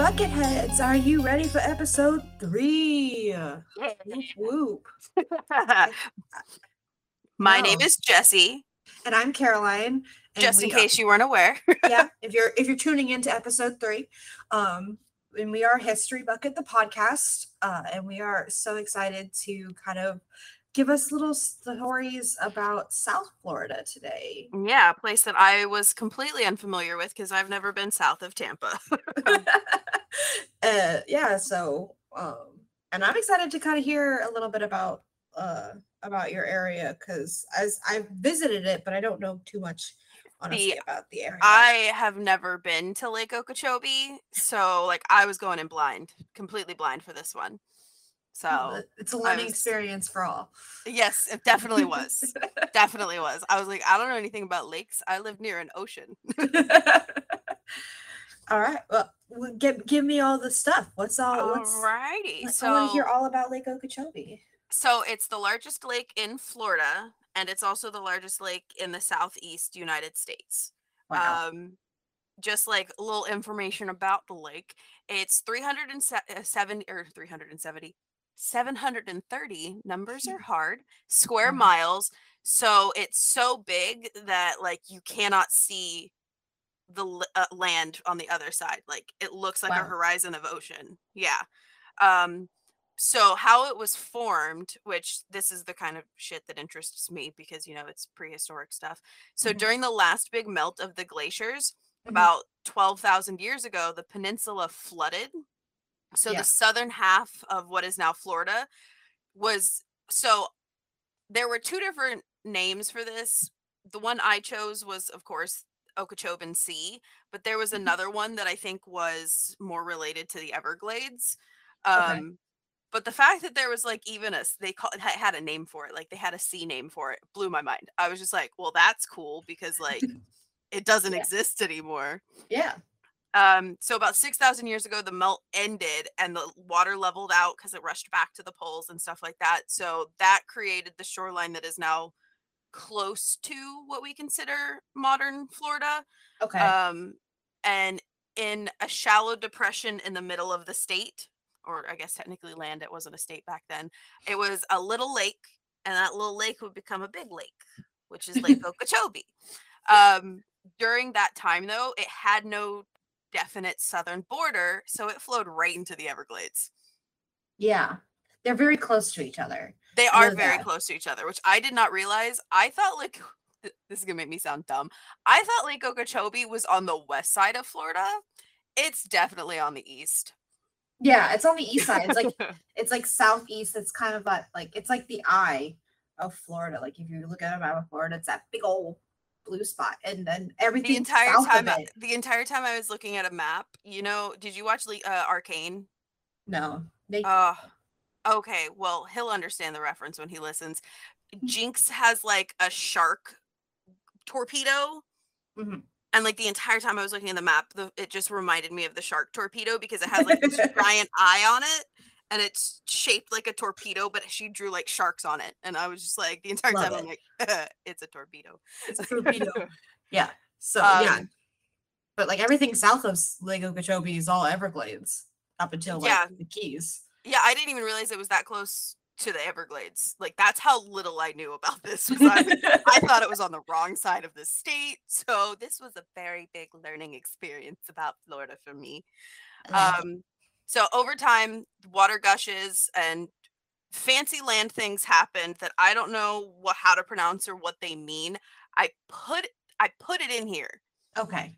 Bucketheads, are you ready for episode three? Whoop, whoop. My name is Jessi, And I'm Caroline. and just in case you weren't aware. Yeah, if you're if you're tuning into episode three, um, and we are History Bucket, the podcast, uh, and we are so excited to kind of give us little stories about South Florida today. yeah, a place that I was completely unfamiliar with because I've never been south of Tampa. uh, yeah, so um, and I'm excited to kind of hear a little bit about uh about your area because as I've visited it, but I don't know too much honestly about the area. I have never been to Lake Okeechobee, so like I was going in blind, completely blind for this one. So Uh, it's a learning was- experience for all. yes, it definitely was. definitely was. I was like, I don't know anything about lakes. I live near an ocean. all right. Well, give give me all the stuff. What's all? What's, Alrighty. I So want to hear all about Lake Okeechobee. So it's the largest lake in Florida, and it's also the largest lake in the southeast United States. Wow. Um, just like a little information about the lake, it's 370 or 370, 730 numbers are hard square Mhm. miles. So it's so big that like you cannot see the uh, land on the other side. Like it looks like a horizon of ocean. Yeah. Um, so how it was formed which this is the kind of shit that interests me because you know it's prehistoric stuff so Mhm. during the last big melt of the glaciers Mhm. about 12,000 years ago the peninsula flooded so Yeah. the southern half of what is now Florida was so there were two different names for this the one I chose was of course Okeechobee Sea but there was Mhm. another one that I think was more related to the Everglades Okay. um but the fact that there was like even a they call it had a name for it like they had a sea name for it blew my mind i was just like well that's cool because like it doesn't Yeah. exist anymore yeah. Um so about 6000 years ago the melt ended and the water leveled out because it rushed back to the poles and stuff like that so that created the shoreline that is now close to what we consider modern florida Okay. um, and in a shallow depression in the middle of the state, or I guess technically land, it wasn't a state back then. It was a little lake, and that little lake would become a big lake, which is Lake Okeechobee. Um, during that time, though, it had no definite southern border, so it flowed right into the Everglades. yeah. They're very close to each other. They are very that. close to each other, which I did not realize. I thought like this is gonna make me sound dumb. I thought Lake Okeechobee was on the west side of Florida. It's definitely on the east. Yeah, it's on the east side. It's like it's like southeast. It's kind of like like it's like the eye of Florida. Like if you look at a map of Florida, it's that big old blue spot, and then everything the entire time. I-. The entire time I was looking at a map, you know, did you watch uh, Arcane? No, they, Uh, okay, well he'll understand the reference when he listens. Mm. Jinx has like a shark torpedo. Mhm. And like the entire time I was looking at the map, the, it just reminded me of the shark torpedo because it has like this giant eye on it and it's shaped like a torpedo, but she drew like sharks on it. And I was just like, the entire Love time I'm like, it's a torpedo. it's a torpedo. yeah. So yeah, Um, but like everything south of Lake Okeechobee is all Everglades up until like Yeah. the Keys. Yeah, I didn't even realize it was that close to the Everglades. Like that's how little I knew about this. I, I thought it was on the wrong side of the state. So this was a very big learning experience about Florida for me. Um, so over time, water gushes and fancy land things happened that I don't know what how to pronounce or what they mean. I put I put it in here okay.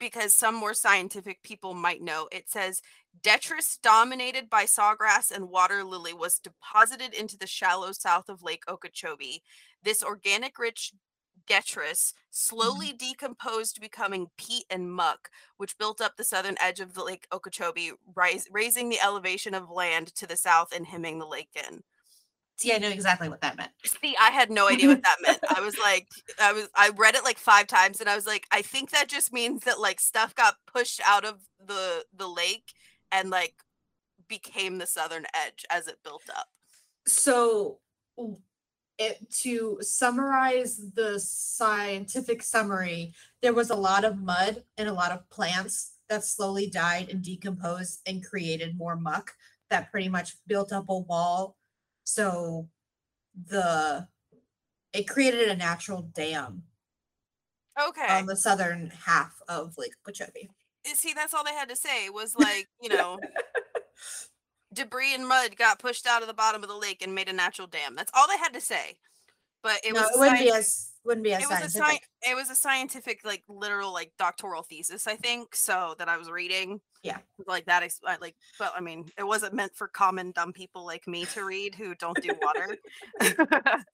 because some more scientific people might know. It says detritus dominated by sawgrass and water lily was deposited into the shallow south of Lake Okeechobee. This organic rich detritus mm-hmm. slowly decomposed becoming peat and muck which built up the southern edge of the lake okeechobee rise, raising the elevation of land to the south and hemming the lake in See, I know exactly what that meant. See, I had no idea what that meant. I was like, I was, I read it like five times, and I was like, I think that just means that like stuff got pushed out of the the lake and like became the southern edge as it built up. So, it, to summarize the scientific summary, there was a lot of mud and a lot of plants that slowly died and decomposed and created more muck that pretty much built up a wall. So the it created a natural dam Okay. on the southern half of Lake Okeechobee. Eh, See, that's all they had to say was like, you know, debris and mud got pushed out of the bottom of the lake and made a natural dam. That's all they had to say. But it no, was it wouldn't be as wouldn't be as it was a scientific. sci- it was a scientific like literal like doctoral thesis i think so that i was reading Yeah. like that I, like but i mean it wasn't meant for common dumb people like me to read who don't do water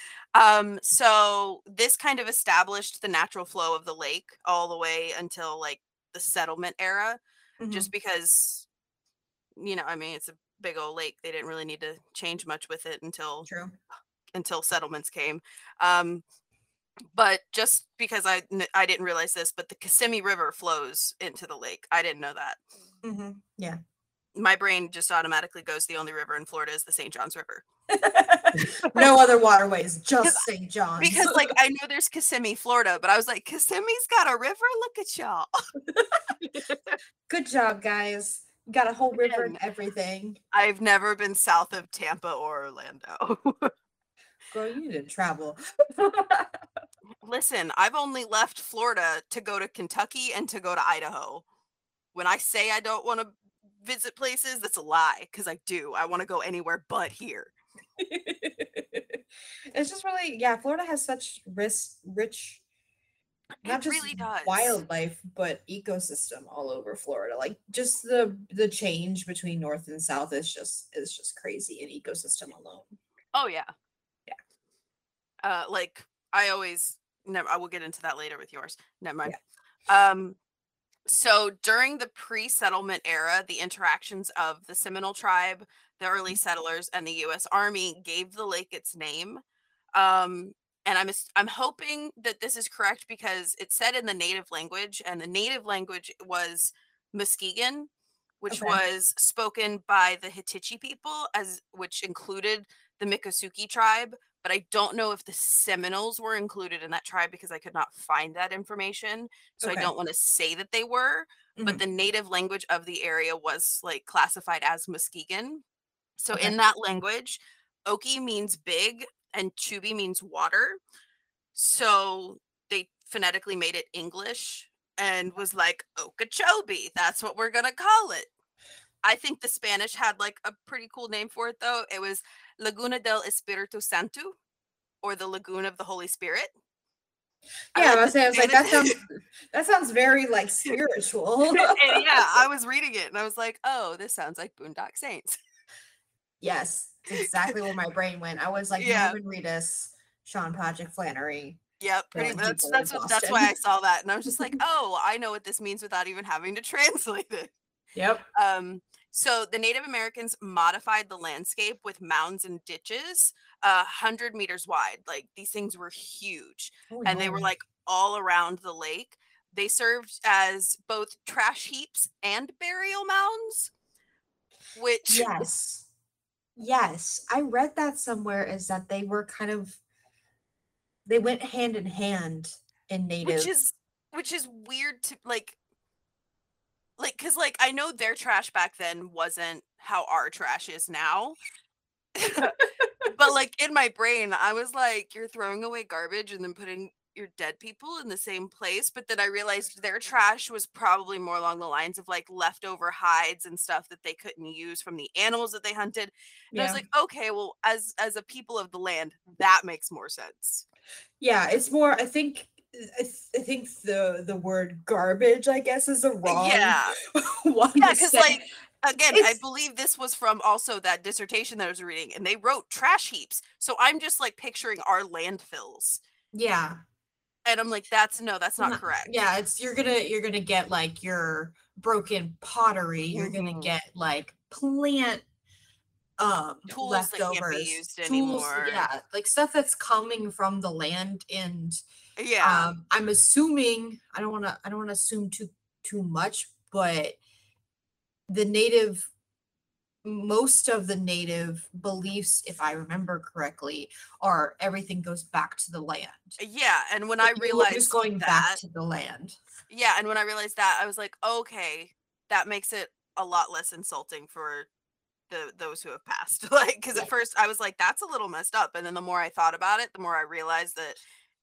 um so this kind of established the natural flow of the lake all the way until like the settlement era Mhm. just because you know i mean it's a big old lake they didn't really need to change much with it until true. until settlements came. Um, but just because I I didn't realize this, but the Kissimmee River flows into the lake. I didn't know that. hmm Yeah. My brain just automatically goes the only river in Florida is the St. Johns River no other waterways, just St. John's. because like I know there's Kissimmee, Florida, but I was like Kissimmee's got a river. Look at y'all. good job, guys. Got a whole river and everything. I've never been south of Tampa or Orlando. Girl, you need to travel. Listen, I've only left Florida to go to Kentucky and to go to Idaho. When I say I don't want to visit places, that's a lie because I do. I want to go anywhere but here. it's just really yeah, Florida has such risk rich not it just really wildlife but ecosystem all over Florida. Like just the the change between north and south is just is just crazy in ecosystem alone. Oh yeah. Yeah. Uh like I always never I will get into that later with yours. Never mind. Um so during the pre-settlement era, the interactions of the Seminole tribe, the early settlers, and the US Army gave the lake its name. Um and I'm I'm hoping that this is correct because it said in the native language, and the native language was Muskogean, which Okay. was spoken by the Hittichi people, as which included the Miccosukee tribe. But I don't know if the Seminoles were included in that tribe because I could not find that information. So Okay. I don't want to say that they were, but Mhm. the native language of the area was like classified as Muskogean. So Okay. in that language, Oki means big and Chubi means water. So they phonetically made it English and was like Okeechobee. That's what we're gonna call it. I think the Spanish had like a pretty cool name for it though. It was Laguna del Espiritu Santo, or the Lagoon of the Holy Spirit. Yeah, I like was saying, I was like, that sounds that sounds very like spiritual. and yeah, I was reading it and I was like, oh, this sounds like Boondock Saints. Yes, exactly where my brain went. I was like Yeah. Norman Reedus, Sean Patrick Flanery. Yep, pretty much. That's that's what, that's why I saw that, and I was just like, oh, I know what this means without even having to translate it. Yep. Um, so the Native Americans modified the landscape with mounds and ditches, a hundred meters wide. Like these things were huge, and they were like all around the lake. They served as both trash heaps and burial mounds, which Yes. Yes. I read that somewhere is that they were kind of they went hand in hand in native. which is which is weird to like like because like i know their trash back then wasn't how our trash is now but like in my brain i was like you're throwing away garbage and then putting your dead people in the same place but then i realized their trash was probably more along the lines of like leftover hides and stuff that they couldn't use from the animals that they hunted and i was like okay well as as a people of the land that makes more sense yeah, it's more I think I, th- I think the the word garbage I guess is the uh, wrong yeah one Yeah, because like again, I believe this was from also that dissertation that I was reading, and they wrote trash heaps. So I'm just like picturing our landfills, yeah. And I'm like, that's no, that's not correct. Yeah, it's you're gonna you're gonna get like your broken pottery. You're gonna Mhm. get like plant um Tools that can't be leftovers, used tools, anymore. Yeah, like stuff that's coming from the land and yeah, um I'm assuming I don't wanna I don't wanna assume too too much, but the native most of the native beliefs, if I remember correctly, are everything goes back to the land. Yeah, and when I realized just going that, back to the land. yeah, and when I realized that, I was like, okay, that makes it a lot less insulting for the those who have passed. like, because at first I was like, that's a little messed up, and then the more I thought about it, the more I realized that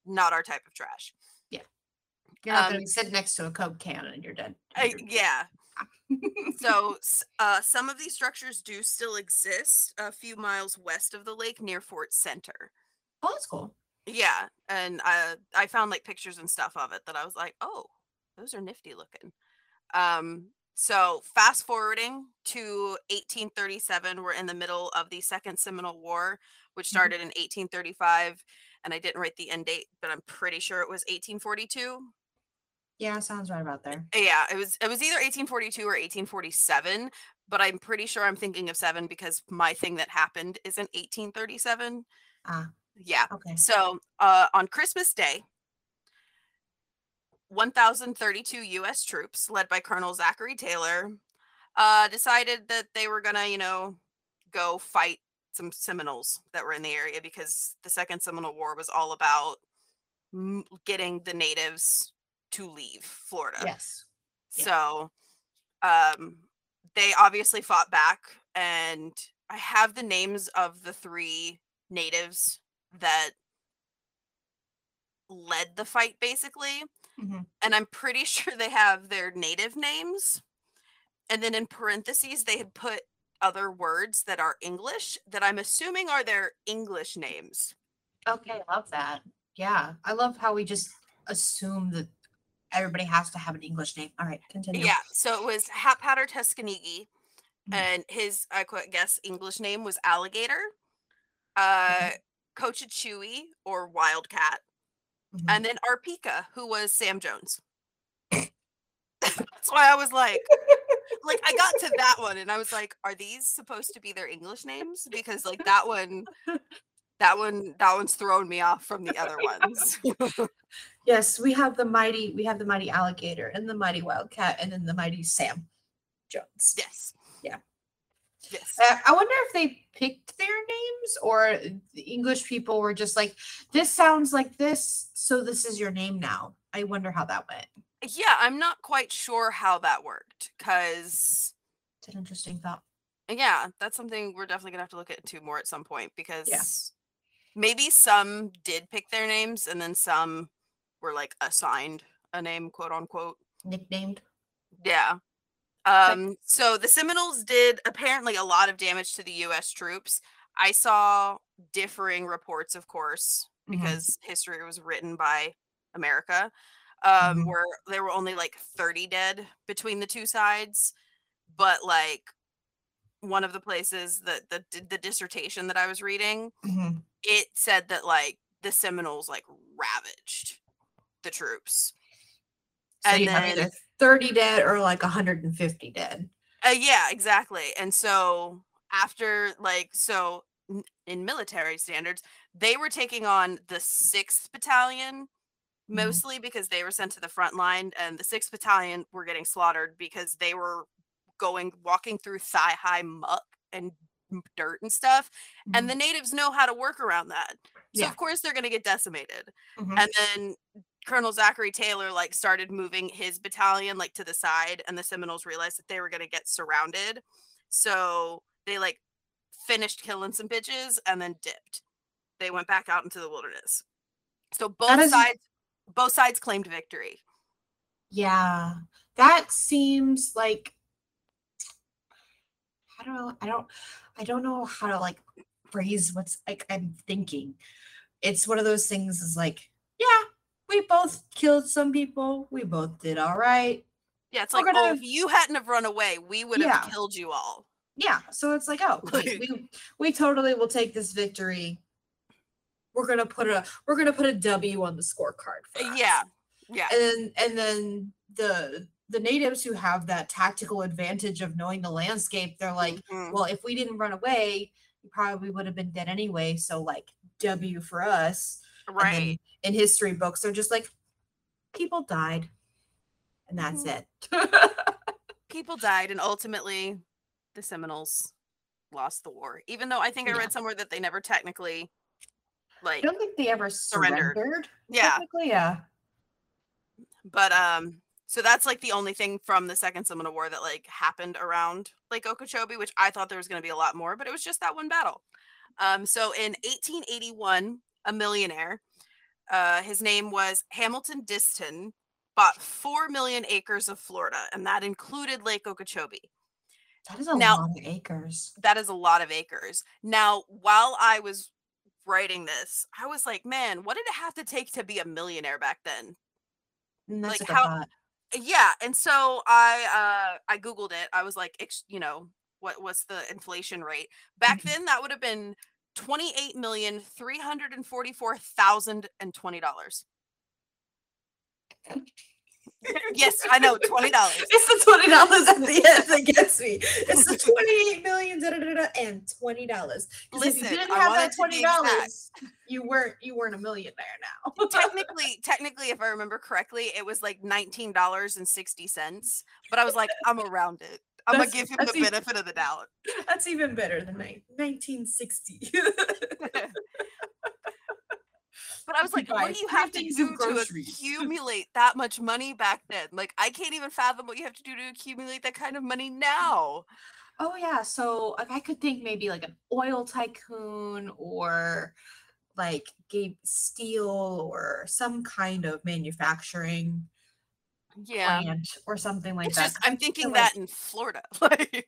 not our type of trash. Yeah. You're not Um, gonna be sitting next to a Coke can and you're dead. I, yeah. So, uh, some of these structures do still exist a few miles west of the lake near Fort Center. oh, that's cool. Yeah, and I I found like pictures and stuff of it that I was like, oh, those are nifty looking. Um, so fast forwarding to 1837, we're in the middle of the Second Seminole War, which Mhm. started in 1835, and I didn't write the end date, but I'm pretty sure it was 1842. Yeah, sounds right about there. Yeah, it was it was either 1842 or 1847, but I'm pretty sure I'm thinking of seven because my thing that happened is in 1837. Ah, Yeah. okay. So uh, on Christmas Day, 1,032 U.S. troops, led by Colonel Zachary Taylor, uh, decided that they were gonna, you know, go fight some Seminoles that were in the area because the Second Seminole War was all about m- getting the natives to leave Florida. Yes. So um they obviously fought back and I have the names of the three natives that led the fight basically Mhm. and I'm pretty sure they have their native names and then in parentheses they had put other words that are English that I'm assuming are their English names. Okay, love that. Yeah, I love how we just assume that everybody has to have an English name. All right, continue. Yeah, so it was Hapatter Tuskegee, Mhm. and his I guess English name was Alligator, uh, Mhm. Coacoochee or Wildcat, Mhm. and then Arpeika, who was Sam Jones. That's why I was like, like I got to that one, and I was like, are these supposed to be their English names? Because like that one, that one, that one's thrown me off from the other ones. Yes, we have the mighty, we have the mighty alligator and the mighty wildcat, and then the mighty Sam Jones. yes. Yeah. Yes. Uh, I wonder if they picked their names or the English people were just like, this sounds like this, so this is your name now. I wonder how that went. Yeah, I'm not quite sure how that worked because It's an interesting thought. yeah, that's something we're definitely gonna have to look into more at some point because maybe some did pick their names and then some were like assigned a name, quote unquote. Nicknamed. Yeah. Um, so the Seminoles did apparently a lot of damage to the US troops. I saw differing reports, of course, Mhm. because history was written by America. Um, Mhm. where there were only like 30 dead between the two sides. But like one of the places that the the dissertation that I was reading, Mhm. It said that like the Seminoles like ravaged the troops. So And you have then- either 30 dead or like 150 dead. Uh, yeah, exactly. And so after like so in military standards, they were taking on the sixth battalion mostly because they were sent to the front line, and the sixth battalion were getting slaughtered because they were going walking through thigh high muck and dirt and stuff. And the natives know how to work around that. So Yeah. of course they're gonna get decimated. Mhm. And then Colonel Zachary Taylor like started moving his battalion like to the side, and the Seminoles realized that they were gonna get surrounded. So they like finished killing some bitches and then dipped. They went back out into the wilderness. So both is- sides both sides claimed victory. Yeah, that seems like I don't know. I don't. I don't know how to like phrase what's like I'm thinking. It's one of those things. Is like, yeah, we both killed some people. We both did all right. Yeah, it's We're like, oh, gonna- if you hadn't have run away, we would have Yeah. killed you all. Yeah. So it's like, oh, we, we we totally will take this victory. We're gonna put a we're gonna put a W on the scorecard. Yeah. Yeah. and then and then the the natives who have that tactical advantage of knowing the landscape they're like Mhm. well if we didn't run away we probably would have been dead anyway so like w for us right. in history books they're just like people died and that's Mhm. it People died, and ultimately, the Seminoles lost the war. Even though I think I Yeah. read somewhere that they never technically like I don't think they ever Surrendered. surrendered. Yeah. technically, yeah. but um so that's like the only thing from the second Seminole War that like happened around Lake Okeechobee, which I thought there was going to be a lot more, but it was just that one battle. Um, so in 1881, a millionaire, uh, his name was Hamilton Disston, bought four million acres of Florida, and that included Lake Okeechobee. That is a Now- lot of acres. That is a lot of acres. Now, while I was writing this, I was like, man, what did it have to take to be a millionaire back then? That's like, how- how, yeah and so i uh i googled it i was like you know what what's the inflation rate back Mhm. then that would have been twenty eight million three hundred and forty four thousand and twenty dollars yes i know twenty dollars It's the twenty dollars at the end that gets me. It's the twenty-eight million da, da, da, da, and twenty dollars. if you Listen, didn't I have that twenty dollars, you weren't you weren't a millionaire now. technically technically if i remember correctly it was like nineteen dollars and sixty cents but i was like i'm around it i'm gonna give him that's the even- benefit of the doubt That's even better than nineteen sixty. But I was like, what do you have to do to accumulate that much money back then? Like, I can't even fathom what you have to do to accumulate that kind of money now. Oh yeah, so like I could think maybe like an oil tycoon or like steel or some kind of manufacturing Yeah. plant or something like It's that. just, I'm thinking like that in Florida. Like,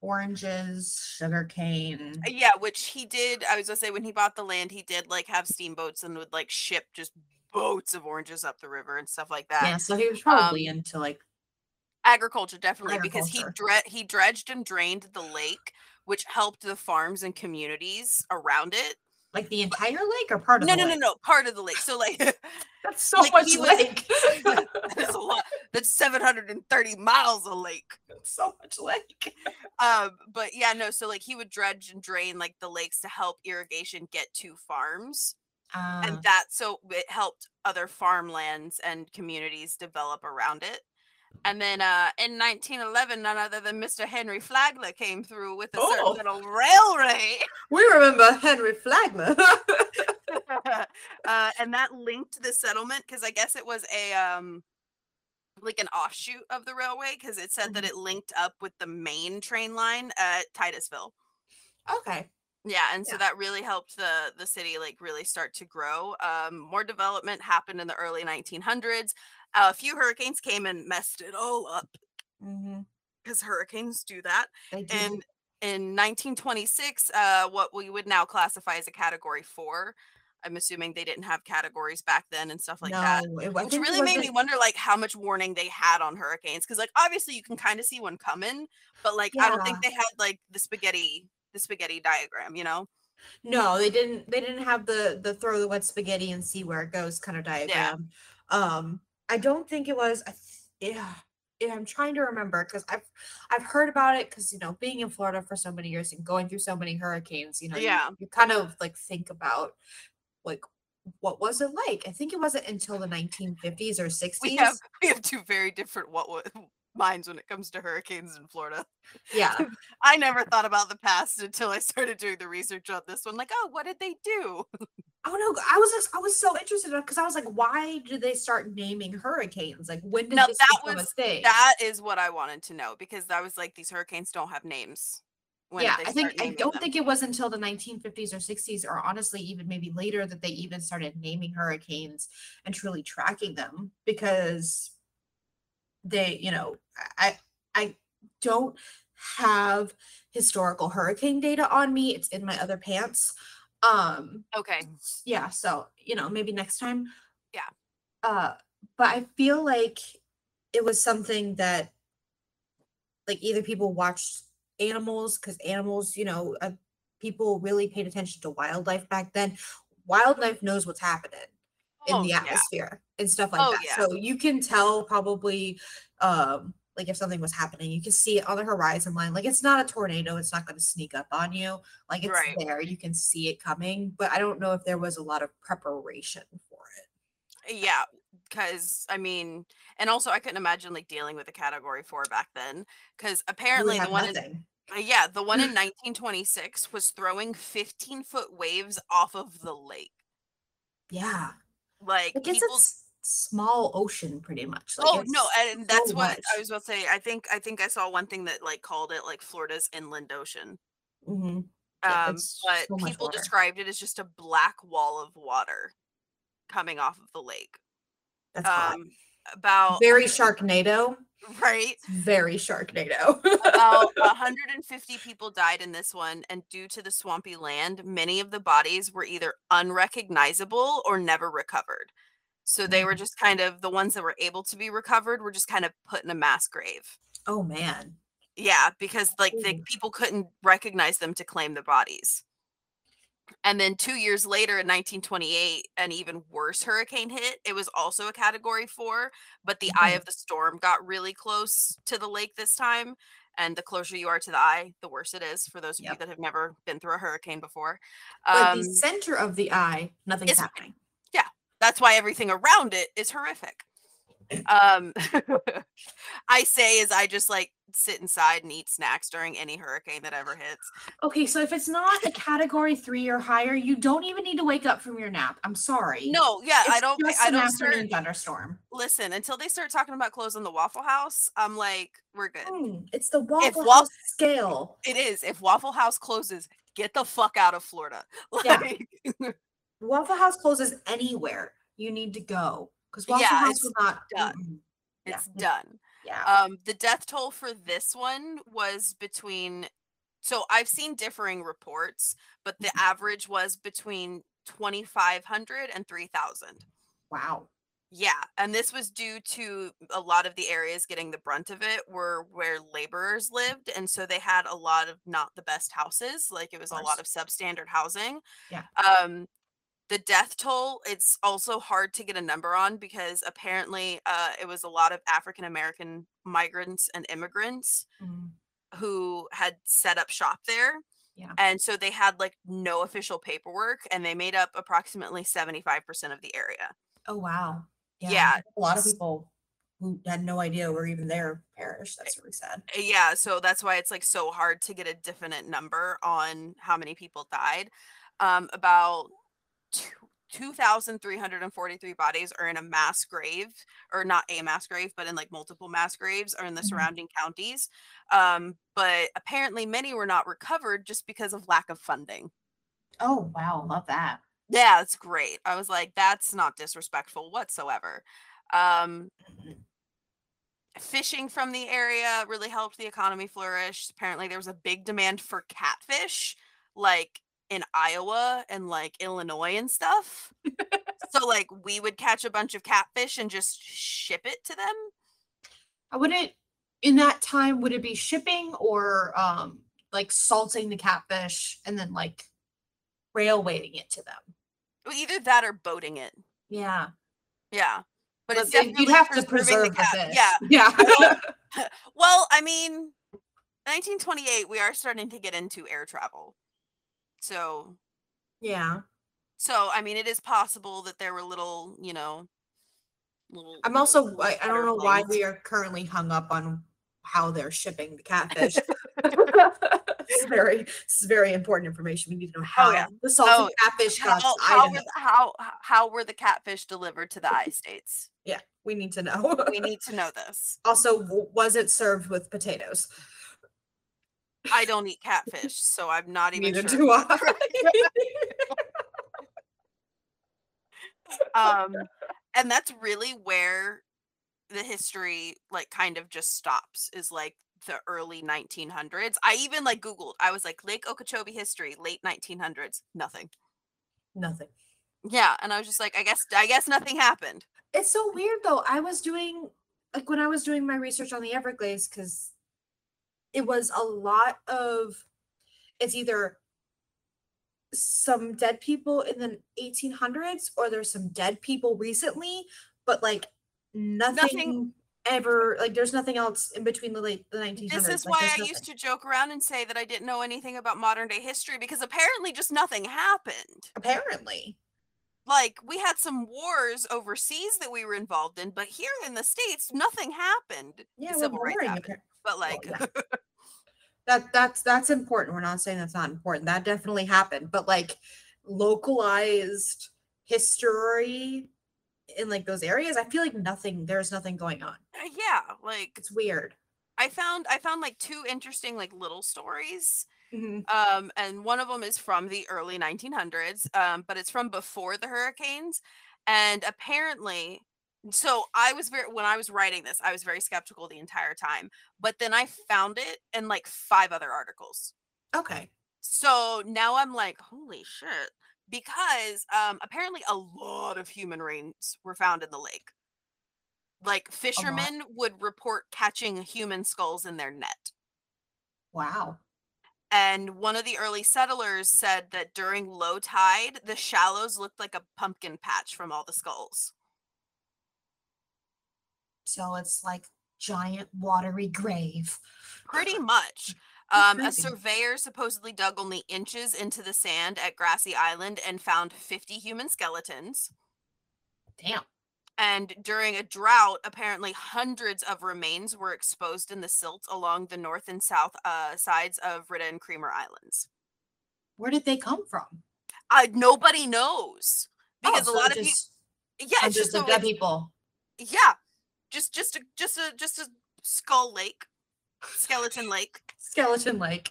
oranges, sugar cane. yeah, which he did. I was gonna say, when he bought the land, he did like have steamboats and would like ship just boats of oranges up the river and stuff like that. Yeah, so he um, was probably into like agriculture definitely because he Agriculture. dre- he dredged and drained the lake which helped the farms and communities around it like the entire lake or part of no the no no lake? no part of the lake so like That's so Like, much he was- lake. that's a lot that's 730 miles of lake That's so much lake. um but yeah no so like he would dredge and drain like the lakes to help irrigation get to farms Uh, and that so it helped other farmlands and communities develop around it and then uh, in 1911, none other than Mr. Henry Flagler came through with a certain Oh. little railway. we remember Henry Flagler. uh, and that linked the settlement because I guess it was a um like an offshoot of the railway because it said that Mhm. it linked up with the main train line at Titusville. okay. Yeah, and so Yeah. that really helped the the city like really start to grow. Um, more development happened in the early 1900s. A few hurricanes came and messed it all up Mm-hmm. because hurricanes do that. Do. And in 1926, uh, what we would now classify as a category four. I'm assuming they didn't have categories back then and stuff like no, that. it, Which really made me wonder like how much warning they had on hurricanes. Cause like obviously you can kind of see one coming, but like I don't think they had like the spaghetti, the spaghetti diagram, you know? No, they didn't. They didn't have the the throw the wet spaghetti and see where it goes kind of diagram. Um, I don't think it was. I th- yeah, yeah. I'm trying to remember because I've I've heard about it because you know being in Florida for so many years and going through so many hurricanes, you know, you- Yeah. you, kind of like think about like what was it like? I think it wasn't until the 1950s or 60s. We have we have two very different what wa- minds when it comes to hurricanes in Florida. yeah, I never thought about the past until I started doing the research on this one. Like, oh, what did they do? Oh no, I was just, I was so interested because I was like, why did they start naming hurricanes? Like, when did Now, this that become was- a thing? That is what I wanted to know because I was like, these hurricanes don't have names. When yeah, I think I don't them. think it was until the 1950s or 60s, or honestly, even maybe later, that they even started naming hurricanes and truly tracking them because they, you know, I I don't have historical hurricane data on me. It's in my other pants. Um, Okay. yeah so you know maybe next time Yeah. uh but i feel like it was something that like either people watched animals because animals you know uh, people really paid attention to wildlife back then wildlife knows what's happening in Oh, the yeah. atmosphere and stuff like Oh, that yeah. so you can tell probably um like if something was happening you can see it on the horizon line like it's not a tornado it's not going to sneak up on you like it's Right. there you can see it coming but i don't know if there was a lot of preparation for it Yeah, because I mean, and also I couldn't imagine like dealing with a category four back then because apparently the one in. Uh, yeah, the one in 1926 was throwing 15 foot waves off of the lake. Yeah. Like I guess people. it's small ocean pretty much. Like, Oh no, and that's so what much. I was about to say. I think I think I saw one thing that like called it like Florida's inland ocean. Mhm. Yeah, Um, but so people water. described it as just a black wall of water coming off of the lake. That's. Um, about very Sharknado. right Very Sharknado. about 150 people died in this one and due to the swampy land many of the bodies were either unrecognizable or never recovered so they were Mm. just kind of the ones that were able to be recovered were just kind of put in a mass grave oh man. yeah because like the people couldn't recognize them to claim the bodies and then two years later in 1928 an even worse hurricane hit it was also a category four but the eye Mhm. of the storm got really close to the lake this time and the closer you are to the eye the worse it is for those of Yep. you that have never been through a hurricane before But um, the center of the eye, nothing's happening. That's why everything around it is horrific um i say is i just like sit inside and eat snacks during any hurricane that ever hits Okay, so if it's not a category three or higher, you don't even need to wake up from your nap. I'm sorry. no yeah i don't just i an don't afternoon start thunderstorm. listen until they start talking about closing the waffle house i'm like we're good Mm, it's the Waffle wa- House scale. it is if waffle house closes get the fuck out of florida Yeah. Waffle House closes anywhere. You need to go because Waffle Yeah, House will not. done. Yeah. it's done Yeah. Um, the death toll for this one was between. So I've seen differing reports, but the Mhm. average was between 2,500 and 3,000. wow. Yeah, and this was due to a lot of the areas getting the brunt of it were where laborers lived, and so they had a lot of not the best houses. Like it was a lot of substandard housing. Yeah. Um, the death toll it's also hard to get a number on because apparently uh, it was a lot of African American migrants and immigrants Mm, who had set up shop there. Yeah. And so they had like no official paperwork, and they made up approximately seventy five percent of the area. Oh wow. Yeah, A lot of people who had no idea were even there perished. That's really sad. Uh, yeah so that's why it's like so hard to get a definite number on how many people died um about 2343 bodies are in a mass grave or not a mass grave but in like multiple mass graves are in the Mhm. surrounding counties um but apparently many were not recovered just because of lack of funding Oh wow, love that. yeah it's great i was like that's not disrespectful whatsoever um fishing from the area really helped the economy flourish. Apparently, there was a big demand for catfish, like in Iowa and like Illinois and stuff. so, like, we would catch a bunch of catfish and just ship it to them. I wouldn't in that time would it be shipping or um like salting the catfish and then like railwaying it to them? Well, Either that or boating it. Yeah. Yeah. But But then definitely you'd have to preserve the, cat- fish. Yeah. Yeah. Well, I mean, 1928, we are starting to get into air travel. So, yeah. so I mean, it is possible that there were little, you know, little. I'm also little I, I don't know why we are currently hung up on how they're shipping the catfish. this is very this is very important information. We need to know oh, how Oh, yeah. the salted Oh, catfish How, got how, were the, how how were the catfish delivered to the I states? Yeah, we need to know. We need to know this. also, was it served with potatoes? I don't eat catfish, so I'm not even Neither sure. do I. um and that's really where the history like kind of just stops is like the early 1900s i even like googled i was like lake okeechobee history late 1900s nothing Nothing. yeah and i was just like i guess i guess nothing happened It's so weird though. I was doing like when I was doing my research on the Everglades because it was a lot of it's either some dead people in the 1800s or there's some dead people recently, but like nothing, ever like there's nothing else in between the late the 1900s. this is like, why i used to joke around and say that i didn't know anything about modern day history because apparently just nothing happened apparently. Like we had some wars overseas that we were involved in but here in the states nothing happened Yeah, civil rights happened but like yeah. that that's that's important. We're not saying that's not important. That definitely happened, but like localized history in like those areas, I feel like nothing. There's nothing going on. Uh, yeah, like It's weird. I found I found like two interesting like little stories. Mhm. Um, and one of them is from the early 1900s, um, but it's from before the hurricanes. And apparently, so I was very when I was writing this, I was very skeptical the entire time. But then I found it in like five other articles. Okay. So now I'm like, holy shit. Because um apparently a lot of human remains were found in the lake. Like fishermen would report catching human skulls in their net. Wow. And one of the early settlers said that during low tide, the shallows looked like a pumpkin patch from all the skulls. So it's like giant watery grave. Pretty much. Um, a surveyor supposedly dug only inches into the sand at Grassy Island and found 50 human skeletons. Damn. And during a drought, apparently hundreds of remains were exposed in the silt along the north and south uh, sides of Ritta and Kreamer Islands. Where did they come from? Uh, nobody knows because Oh, a lot of people. Yeah, it's just a, dead people. yeah, just just a just a just a skull lake, skeleton lake. Skeleton Lake.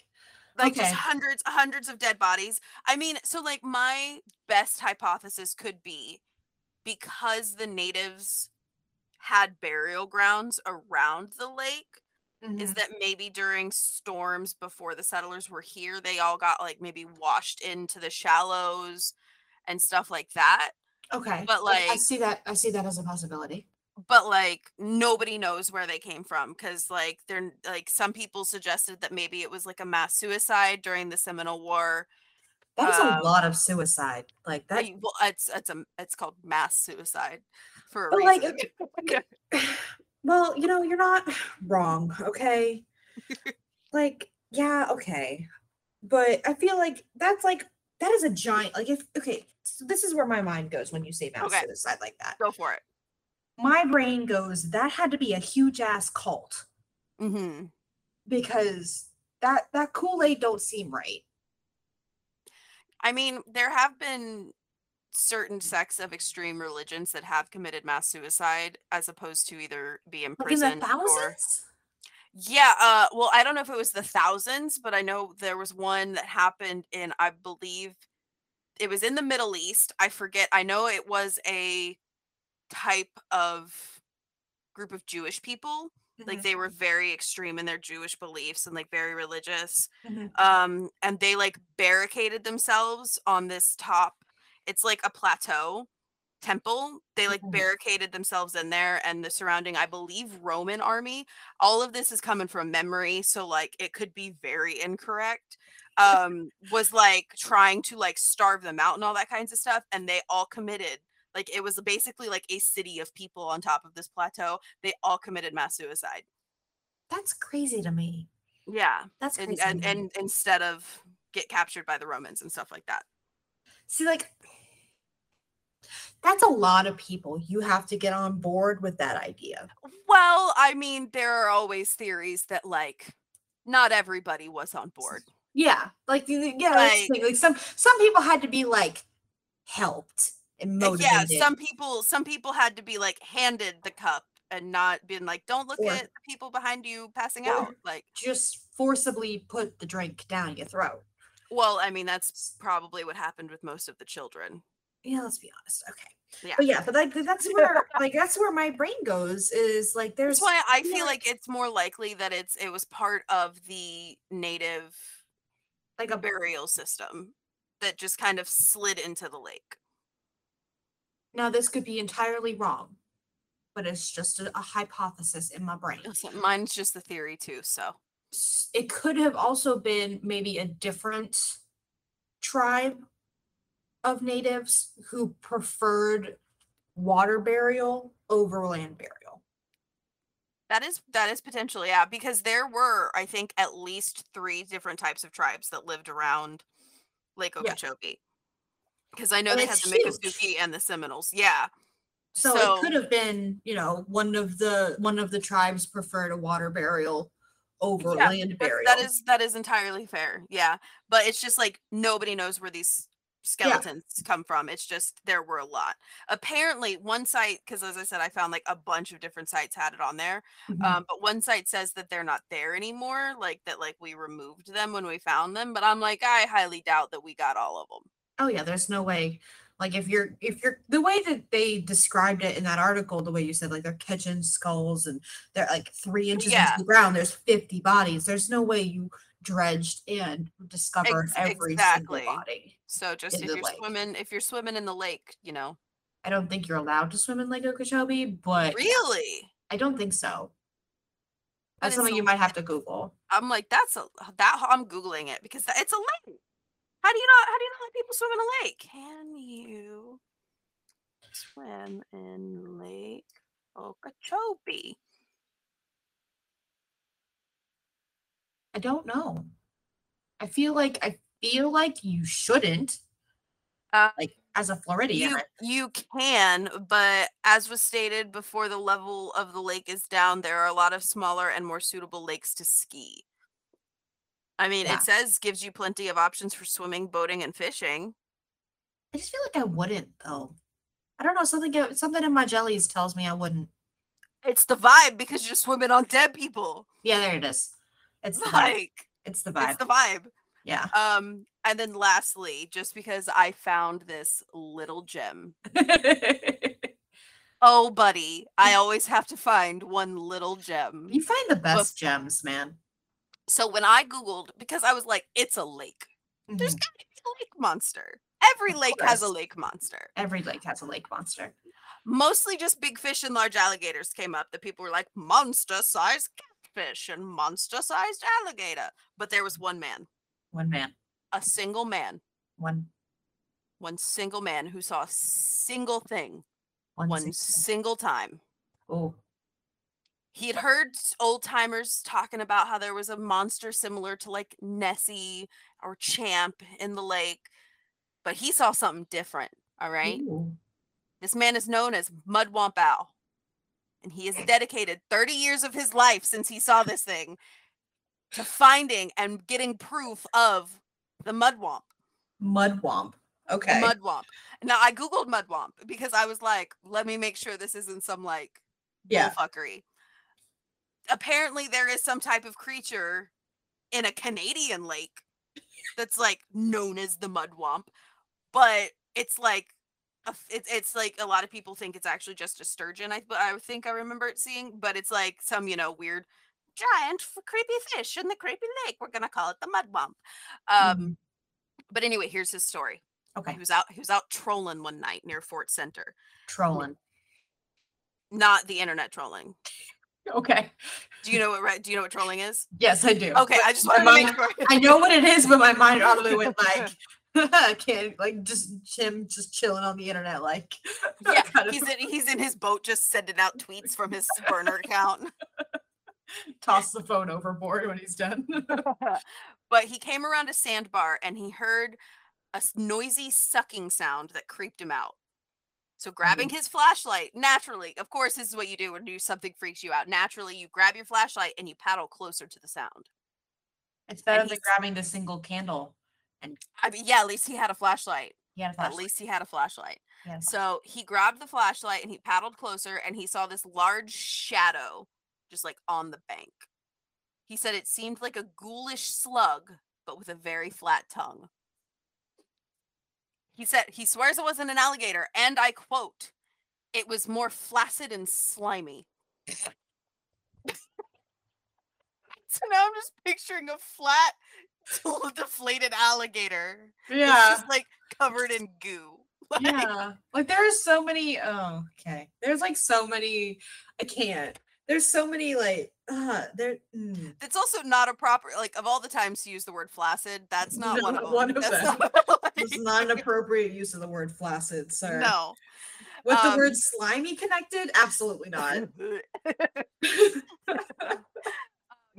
like Okay. just hundreds hundreds of dead bodies i mean so like my best hypothesis could be because the natives had burial grounds around the lake is Mhm. that maybe during storms before the settlers were here they all got like maybe washed into the shallows and stuff like that Okay. but, like I see that. I see that as a possibility. but like nobody knows where they came from because like they're like some people suggested that maybe it was like a mass suicide during the seminole war That is Um, a lot of suicide. Like that. I- well, it's it's a it's called mass suicide for a like, reason. okay. well, you know, you're not wrong, okay? like, yeah, okay. But I feel like that's like that is a giant like if okay, so this is where my mind goes when you say mass Okay. suicide like that. Go for it. My brain goes, that had to be a huge ass cult hmm because that that Kool-Aid don't seem right. I mean, there have been certain sects of extreme religions that have committed mass suicide as opposed to either be Like in imprisoned or yeah uh well i don't know if it was the thousands but i know there was one that happened in i believe it was in the middle east i forget i know it was a type of group of jewish people like Mhm, they were very extreme in their jewish beliefs and like very religious mhm. um and they like barricaded themselves on this top it's like a plateau temple they like Mhm. barricaded themselves in there and the surrounding i believe roman army all of this is coming from memory so like it could be very incorrect um was like trying to like starve them out and all that kinds of stuff and they all committed like it was basically like a city of people on top of this plateau they all committed mass suicide That's crazy to me. yeah That's and crazy. and, me. and instead of get captured by the romans and stuff like that See, like, that's a lot of people. You have to get on board with that idea. Well, I mean, there are always theories that like not everybody was on board. Yeah, like, yeah, Like- like some some people had to be like helped and Eh, yeah, some people some people had to be like handed the cup and not been like, don't look Or- at the people behind you passing out. Like, just forcibly put the drink down your throat. well, I mean, that's probably what happened with most of the children. Yeah, let's be honest. Okay. Yeah. But yeah, but like that's where like that's where my brain goes is like there's That's why I feel like it's more likely that it's it was part of the native like a burial system that just kind of slid into the lake. Now this could be entirely wrong, but it's just a, a hypothesis in my brain. Listen, Mine's just the theory too, so it could have also been maybe a different tribe of natives who preferred water burial over land burial. That is that is potentially yeah because there were I think at least three different types of tribes that lived around Lake. Okeechobee. Because I know And they had the. Miccosukee and the Seminoles. Yeah, So, So- it could have been, you know, one of the one of the tribes preferred a water burial over Yeah, land burial. that is that is entirely fair. Yeah. But it's just like nobody knows where these skeletons come from. It's just there were a lot. Apparently, one site, because as I said, I found like a bunch of different sites had it on there. Mhm. Um, but one site says that they're not there anymore, like that, like we removed them when we found them. But I'm like, I highly doubt that we got all of them. Oh yeah, there's no way. Like if you're if you're the way that they described it in that article, the way you said like they're catching skulls and they're like three inches Yeah. into the ground, there's 50 bodies. There's no way you dredged and discovered Ex- every exactly. single body. So just if you're lake. swimming, if you're swimming in the lake, you know, I don't think you're allowed to swim in Lake Okeechobee, but really, I don't think so. That's something you might have to Google. I'm like, that's a that. I'm googling it because it's a lake. How do you not? How do you not let people swim in a lake? Can you swim in Lake Okeechobee? I don't know. I feel like I feel like you shouldn't. Uh, like as a Floridian. You you can, but as was stated before, the level of the lake is down. There are a lot of smaller and more suitable lakes to ski. I mean, Yeah. it says gives you plenty of options for swimming, boating, and fishing. I just feel like I wouldn't though. I don't know. Something something in my jellies tells me I wouldn't. It's the vibe because you're swimming on dead people. Yeah, there it is. It's. Like It's the vibe. it's the vibe. yeah. Um, and then lastly, just because I found this little gem. Oh, buddy, I always have to find one little gem. you find the best gems, man. So when I Googled, because I was like, it's a lake. There's Mhm. gotta be a lake monster. Every Of lake has a lake monster. Every lake has a lake monster. Mostly just big fish and large alligators came up that people were like, monster sized catfish and monster sized alligator. But there was one man, One man. a single man, One. one single man who saw a single thing One. one single time. Oh. He had heard old timers talking about how there was a monster similar to like Nessie or Champ in the lake, but he saw something different. All right. Ooh. This man is known as Mudwamp Owl, and he has dedicated 30 years of his life since he saw this thing to finding and getting proof of the Mudwamp. Mudwamp. Okay. Mudwamp. Now I googled Mudwamp because I was like, let me make sure this isn't some like Yeah. bullfuckery. Apparently, there is some type of creature in a Canadian lake that's like known as the Mudwamp, but it's like a f- it's it's like a lot of people think it's actually just a sturgeon. I but I think I remember it seeing, but it's like some you know weird giant f- creepy fish in the creepy lake. We're gonna call it the Mudwamp. Um, Mhm. but anyway, here's his story. Okay. He was out he was out trolling one night near Fort Center. Trolling. Not the internet trolling. Okay. Do you know what re- do you know what trolling is? Yes, I do. Okay, I just my wanted to make sure. I know what it is, but my mind automatically went like, can't like just him just chilling on the internet, like yeah, he's in he's in his boat just sending out tweets from his burner account. toss the phone overboard when he's done. but he came around a sandbar and he heard a noisy sucking sound that creeped him out. So grabbing mm-hmm. his flashlight, naturally, of course, this is what you do when you something freaks you out. Naturally, you grab your flashlight and you paddle closer to the sound. it's better And than grabbing the single candle. I mean, yeah, at least he had a flashlight. He had a At least he had a flashlight. A So he grabbed the flashlight and he paddled closer and he saw this large shadow just like on the bank. He said it seemed like a ghoulish slug, but with a very flat tongue. He said he swears it wasn't an alligator, and I quote, it was more flaccid and slimy. so now I'm just picturing a flat, deflated alligator. It's Yeah. just like covered in goo. Like, yeah. Like there's so many oh okay. There's like so many I can't. There's so many like uh there mm. It's also not a proper like of all the times to use the word flaccid. That's not one of them. one of That's them. not, It's not an appropriate use of the word flaccid, sir. no. With the Um, word slimy connected? Absolutely not.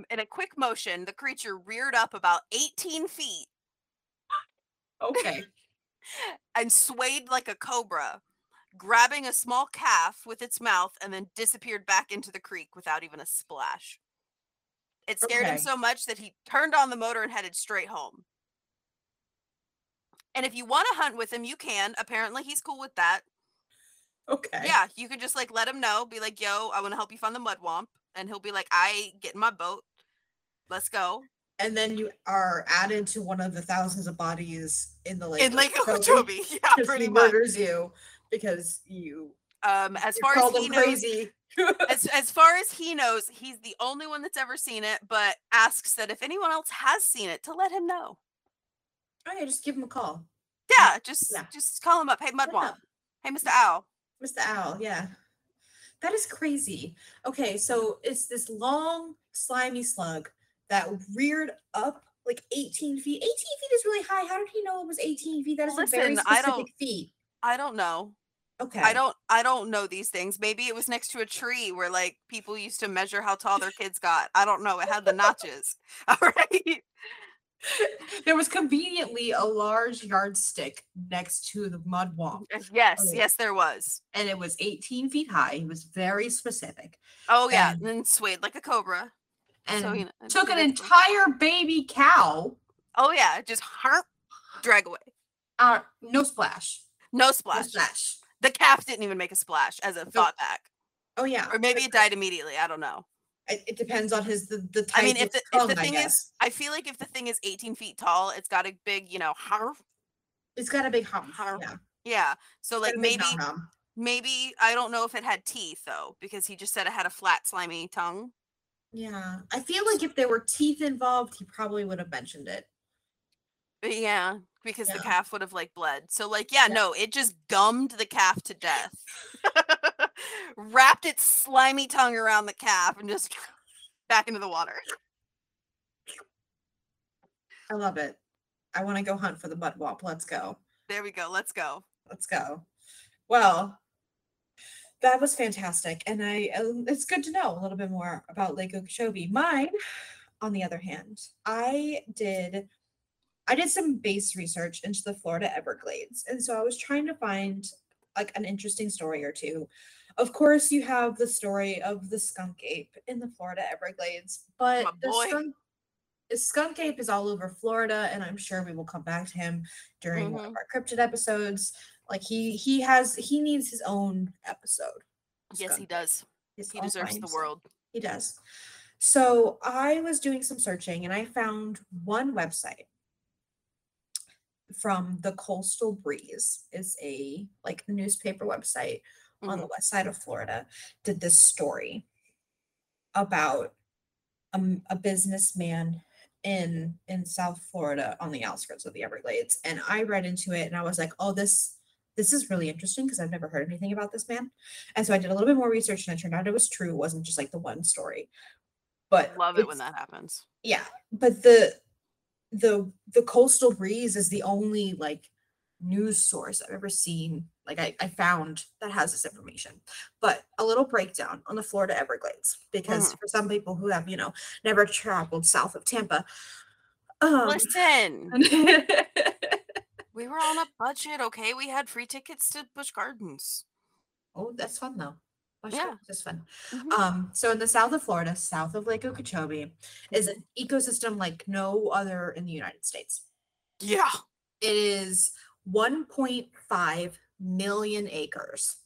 In a quick motion, the creature reared up about 18 feet okay. and swayed like a cobra, grabbing a small calf with its mouth and then disappeared back into the creek without even a splash. It scared him so much that he turned on the motor and headed straight home. And if you want to hunt with him, you can. Apparently, he's cool with that. Okay. Yeah, you could just like let him know, be like, "Yo, I want to help you find the mudwamp," and he'll be like, "I get in my boat, let's go." And then you are added to one of the thousands of bodies in the lake. In Lake Okeechobee yeah, pretty he much. murders you because you Um, as you far as he knows, crazy. as as far as he knows, he's the only one that's ever seen it. But asks that if anyone else has seen it, to let him know. okay, just give him a call. Yeah, just Yeah. just call him up. Hey, Mudwamp. Yeah. Hey, Mr. Owl. Mr. Owl, yeah. That is crazy. Okay, so it's this long, slimy slug that reared up like 18 feet. 18 feet is really high. How did he know it was 18 feet? That is a very Listen, I specific don't- feet. I don't know. Okay. I don't I don't know these things. Maybe it was next to a tree where like people used to measure how tall their kids got. I don't know. It had the notches. All right. there was conveniently a large yardstick next to the mud wall, Yes, yes, there was. and it was 18 feet high. He was very specific. Oh yeah, And- and then swayed like a cobra. And so you know, took an entire baby cow Oh yeah, just harp, drag away. out, no splash. No splash. No splash. The calf didn't even make a splash as a thought back, Oh, yeah. or maybe it died immediately. I don't know. It, it depends on his the, the type I mean, if the, if the I thing is. I feel like if the thing is 18 feet tall, it's got a big, you know, harp. it's got a big hump. Harp. Yeah. Yeah. So got like maybe maybe I don't know if it had teeth though, because he just said it had a flat, slimy tongue. Yeah. I feel like if there were teeth involved, he probably would have mentioned it. But yeah, because the calf would have like bled. So like, yeah, Yeah. no, it just gummed the calf to death. Wrapped its slimy tongue around the calf and just back into the water. I love it. I want to go hunt for the mud wop. Let's go. There we go. Let's go. Let's go. Well, that was fantastic. And I uh, it's good to know a little bit more about Lake Okeechobee. Mine, on the other hand, I did I did some base research into the Florida Everglades. And so I was trying to find like an interesting story or two. Of course, you have the story of the skunk ape in the Florida Everglades, but the skunk, the skunk ape is all over Florida, and I'm sure we will come back to him during one of Mhm. our cryptid episodes. Like he he has he needs his own episode. Yes, he skunk does. His He deserves by the world. He does. So I was doing some searching and I found one website from the Coastal Breeze. Is a like the newspaper website on the west side of Florida. Did this story about um, a businessman in in South Florida on the outskirts of the Everglades. And I read into it and I was like, oh, this this is really interesting because I've never heard anything about this man. And so I did a little bit more research and it turned out it was true. It wasn't just like the one story. But Love it when that happens. yeah, but the the the coastal breeze is the only like news source I've ever seen. Like I, I found that has this information. But a little breakdown on the Florida Everglades, because for some people who have, you know, never traveled south of Tampa. Um, Listen, we were on a budget, okay? We had free tickets to Busch Gardens. oh, that's fun though. Busch Yeah. Is fun. Mhm. Um, so in the south of Florida, south of Lake Okeechobee, is Mm-hmm. an ecosystem like no other in the United States. Yeah. It is 1.5 million acres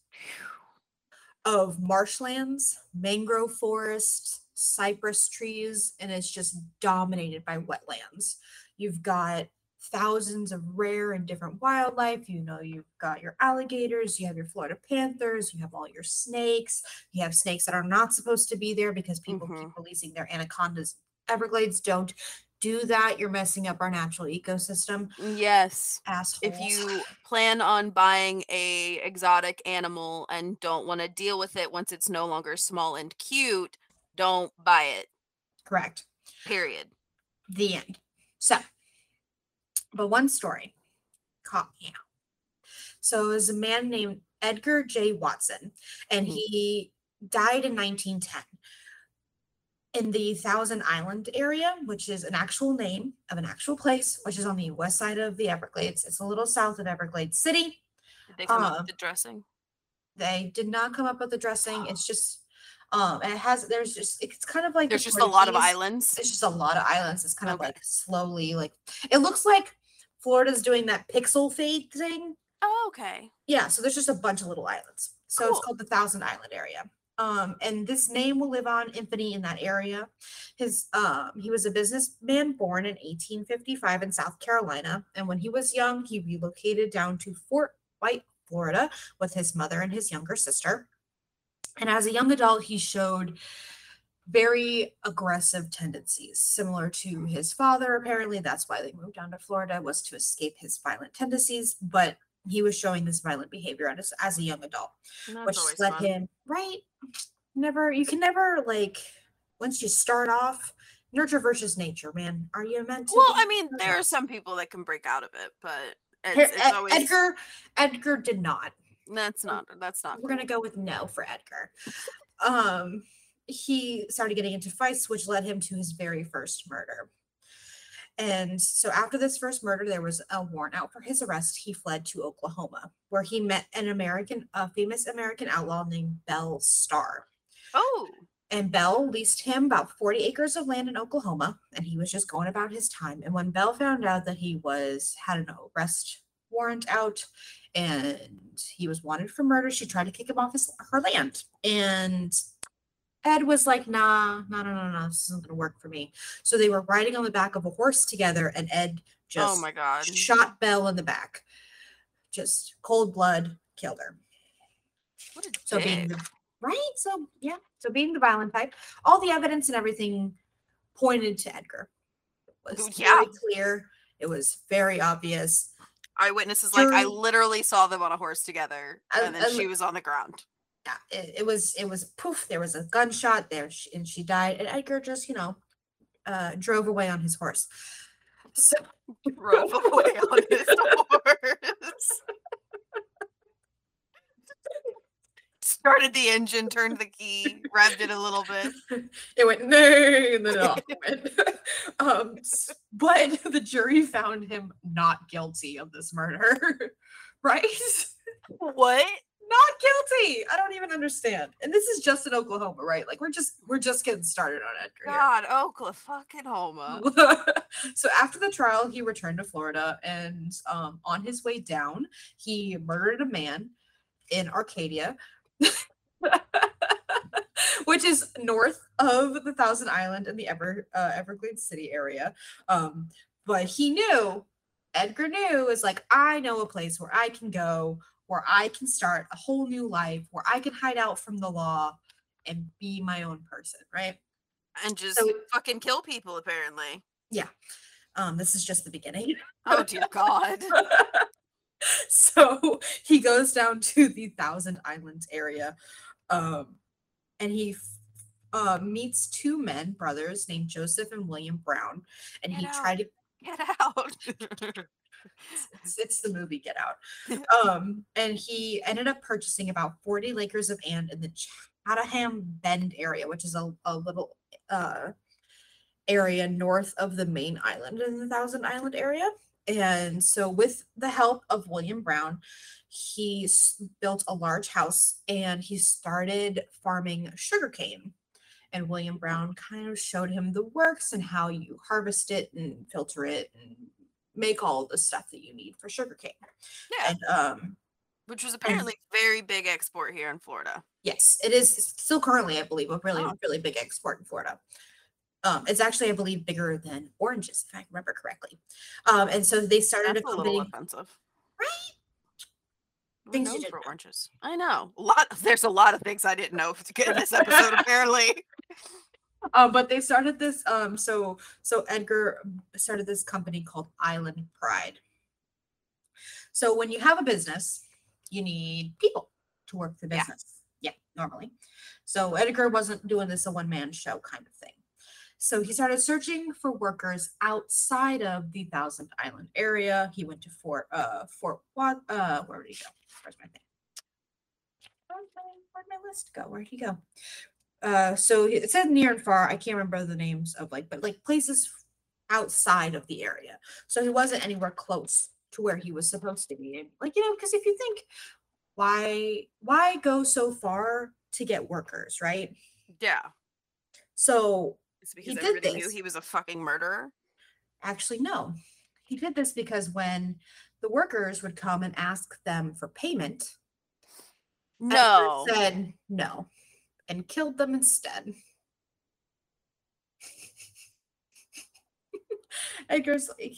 of marshlands, mangrove forests, cypress trees, and it's just dominated by wetlands. You've got thousands of rare and different wildlife. You know, you've got your alligators, you have your Florida panthers, you have all your snakes, you have snakes that are not supposed to be there because people keep Mhm. releasing their anacondas. Everglades don't do that. You're messing up our natural ecosystem Yes. assholes. If you plan on buying a exotic animal and don't want to deal with it once it's no longer small and cute, don't buy it. correct Period. the end so but one story caught me out so it was a man named edgar j watson and Mhm. he died in 1910 in the thousand island area which is an actual name of an actual place which is on the west side of the everglades it's a little south of everglades city Did they come up Uh, with the dressing? They did not come up with the dressing. It's just Um, it has there's just it's kind of like the There's just a lot of islands. It's just a lot of islands. It's kind of like slowly like it looks like Florida's doing that pixel fade thing. Oh, okay. Yeah, so there's just a bunch of little islands. So Cool. it's called the Thousand Island area. Um, and this name will live on infamy in that area. His um, he was a businessman born in 1855 in South Carolina, and when he was young, he relocated down to Fort White, Florida, with his mother and his younger sister. And as a young adult, he showed very aggressive tendencies, similar to his father. Apparently, that's why they moved down to Florida was to escape his violent tendencies. But he was showing this violent behavior as, as a young adult, which led fun. him right. Never, you can never like once you start off nurture versus nature, man. Are you meant to? Well, I mean, there are some people that can break out of it, but it's, it's Ed- always Edgar. Edgar did not. that's not that's not We're gonna go with no for Edgar. Um, he started getting into fights, which led him to his very first murder. And so after this first murder, there was a warrant out for his arrest. He fled to Oklahoma, where he met an American, a famous American outlaw named Belle Starr. Oh, And Belle leased him about 40 acres of land in Oklahoma, and he was just going about his time. And when Belle found out that he was had an arrest warrant out and he was wanted for murder, she tried to kick him off his her land. And Ed was like, nah, no, no, no, no, this isn't gonna work for me. So they were riding on the back of a horse together, and Ed oh just oh my god. shot Belle in the back. Just cold blood killed her. What a So being the right, so yeah, so being the violent type, all the evidence and everything pointed to Edgar. It was yeah. very clear. It was very obvious. eyewitnesses like I literally saw them on a horse together, and then she was on the ground. Yeah, it, it was it was poof. There was a gunshot there, and she died. And Edgar just you know uh, drove away on his horse. So Drove away on his horse. Started the engine, turned the key, revved it a little bit. it went no, and then it off went. um, but the jury found him not guilty of this murder, right? What? Not guilty. I don't even understand. And this is just in Oklahoma, right? Like we're just we're just getting started on Edgar. here. God, Oklahoma, fucking Homa. so after the trial, he returned to Florida, and um, on his way down, he murdered a man in Arcadia, which is north of the Thousand Island in the Ever uh, Everglades City area. Um, but he knew, Edgar knew, is like I know a place where I can go, where I can start a whole new life, where I can hide out from the law and be my own person, right? And just So- fucking kill people, apparently. Yeah. Um, this is just the beginning. Oh dear God. so he goes down to the Thousand Islands area, um, and he uh, meets two men, brothers named Joseph and William Brown, and he Get tried to. Get out. It's, it's the movie Get Out, um, and he ended up purchasing about forty acres of land in the Chatham Bend area, which is a, a little uh, area north of the main island in the Thousand Island area. And so, with the help of William Brown, he s- built a large house and he started farming sugarcane. And William Brown kind of showed him the works and how you harvest it and filter it and make all the stuff that you need for sugarcane. yeah. And um, Which was apparently very big export here in Florida. Yes, it is still currently, I believe, a really, Oh. really big export in Florida. Um, it's actually, I believe, bigger than oranges, if I remember correctly. Um, and so they started That's a a little company, offensive. right? Things you for know. oranges. I know. A lot there's a lot of things I didn't know to get in this episode, apparently. Uh, but they started this. Um, so so Edgar started this company called Island Pride. So when you have a business, you need people to work the Yeah. business. Yeah, normally. So Edgar wasn't doing this a one man show kind of thing. So he started searching for workers outside of the Thousand Island area. He went to Fort uh Fort what uh where did he go? Where's my thing? Where'd my, where'd my list go? Where'd he go? Uh so it said near and far. I can't remember the names of like, but like places outside of the area. So he wasn't anywhere close to where he was supposed to be. Like, you know, because if you think why why go so far to get workers, right? Yeah. So It's because did everybody knew this. he was a fucking murderer. actually, no. He did this because when the workers would come and ask them for payment, No. said no and killed them instead. Edgar's like,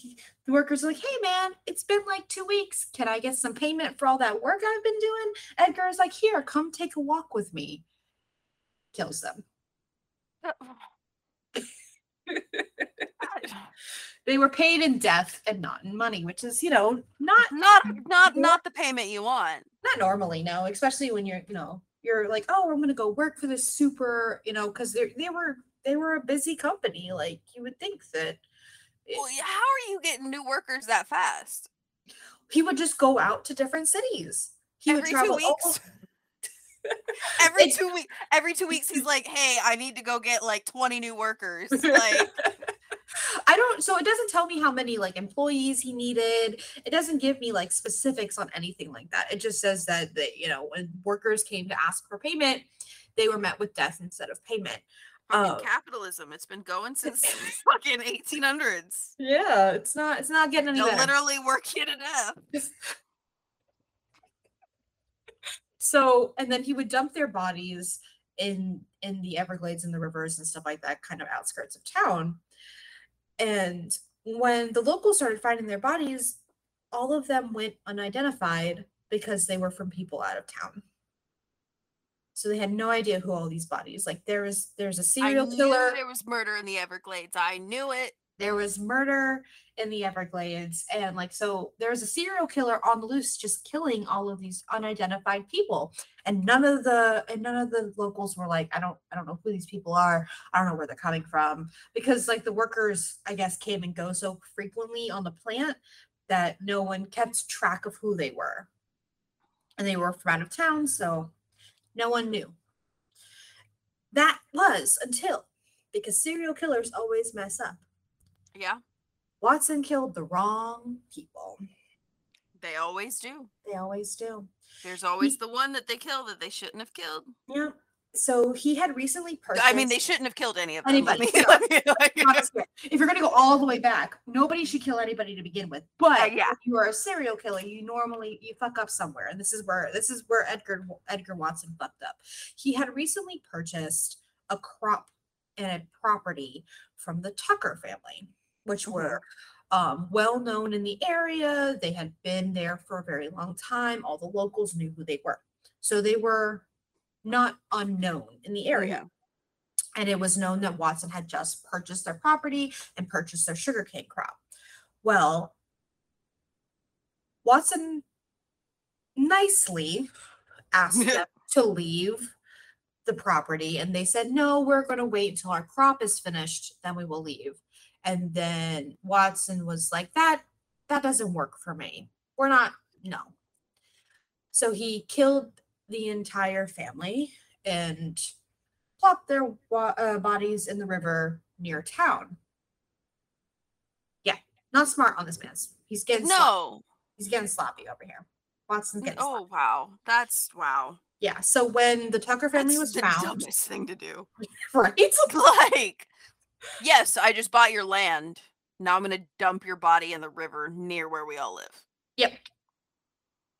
the workers are like, hey man, it's been like two weeks. Can I get some payment for all that work I've been doing? Edgar's like, here, come take a walk with me. Kills them. Oh. They were paid in death and not in money, which is, you know, not not not not the payment you want. not normally no especially when you're you know you're like oh i'm gonna go work for this super you know because they they were they were a busy company like you would think that it- Well, how are you getting new workers that fast? he would just go out to different cities he would Every two travel all- weeks? Every two weeks, every two weeks, he's like, "Hey, I need to go get like twenty new workers." Like, so it doesn't tell me how many like employees he needed. It doesn't give me like specifics on anything like that. It just says that that you know when workers came to ask for payment, they were met with death instead of payment. fucking Oh. capitalism. It's been going since fucking eighteen hundreds. Yeah, it's not it's not getting any They'll literally work you to death. So, and then he would dump their bodies in in the Everglades and the rivers and stuff like that, kind of outskirts of town. And when the locals started finding their bodies, all of them went unidentified because they were from people out of town. So they had no idea who all these bodies. Like there was there's a serial I knew killer. there was murder in the Everglades. I knew it. There was murder in the Everglades, and like so, there was a serial killer on the loose, just killing all of these unidentified people, and none of the and none of the locals were like, I don't, I don't know who these people are, I don't know where they're coming from, because like the workers, I guess, came and go so frequently on the plant that no one kept track of who they were, and they were from out of town, so no one knew. That was until because serial killers always mess up. Yeah, Watson killed the wrong people. they always do. They always do. There's always the one that they kill that they shouldn't have killed. Yeah. So he had recently purchased. I mean, they shouldn't have killed any of them. Anybody, me- me- like- not to swear. If you're going to go all the way back, nobody should kill anybody to begin with. But Uh, yeah. if you are a serial killer, you normally you fuck up somewhere, and this is where this is where Edgar Edgar Watson fucked up. He had recently purchased a crop and a property from the Tucker family, which were um, well known in the area. They had been there for a very long time. All the locals knew who they were, so they were not unknown in the area and it was known that Watson had just purchased their property and purchased their sugarcane crop. Well, Watson nicely asked them to leave the property, and they said, No, we're going to wait until our crop is finished, then we will leave. And then Watson was like, That that doesn't work for me. We're not, no. So he killed the entire family and plopped their wa- uh, bodies in the river near town. Yeah, not smart on this man's. He's getting sloppy. No. He's getting sloppy over here. Watson's getting sloppy. Oh wow, that's wow. Yeah. So when the Tucker family That's was the found, dumbest thing to do. right? like, yes, I just bought your land. Now I'm gonna dump your body in the river near where we all live. Yep.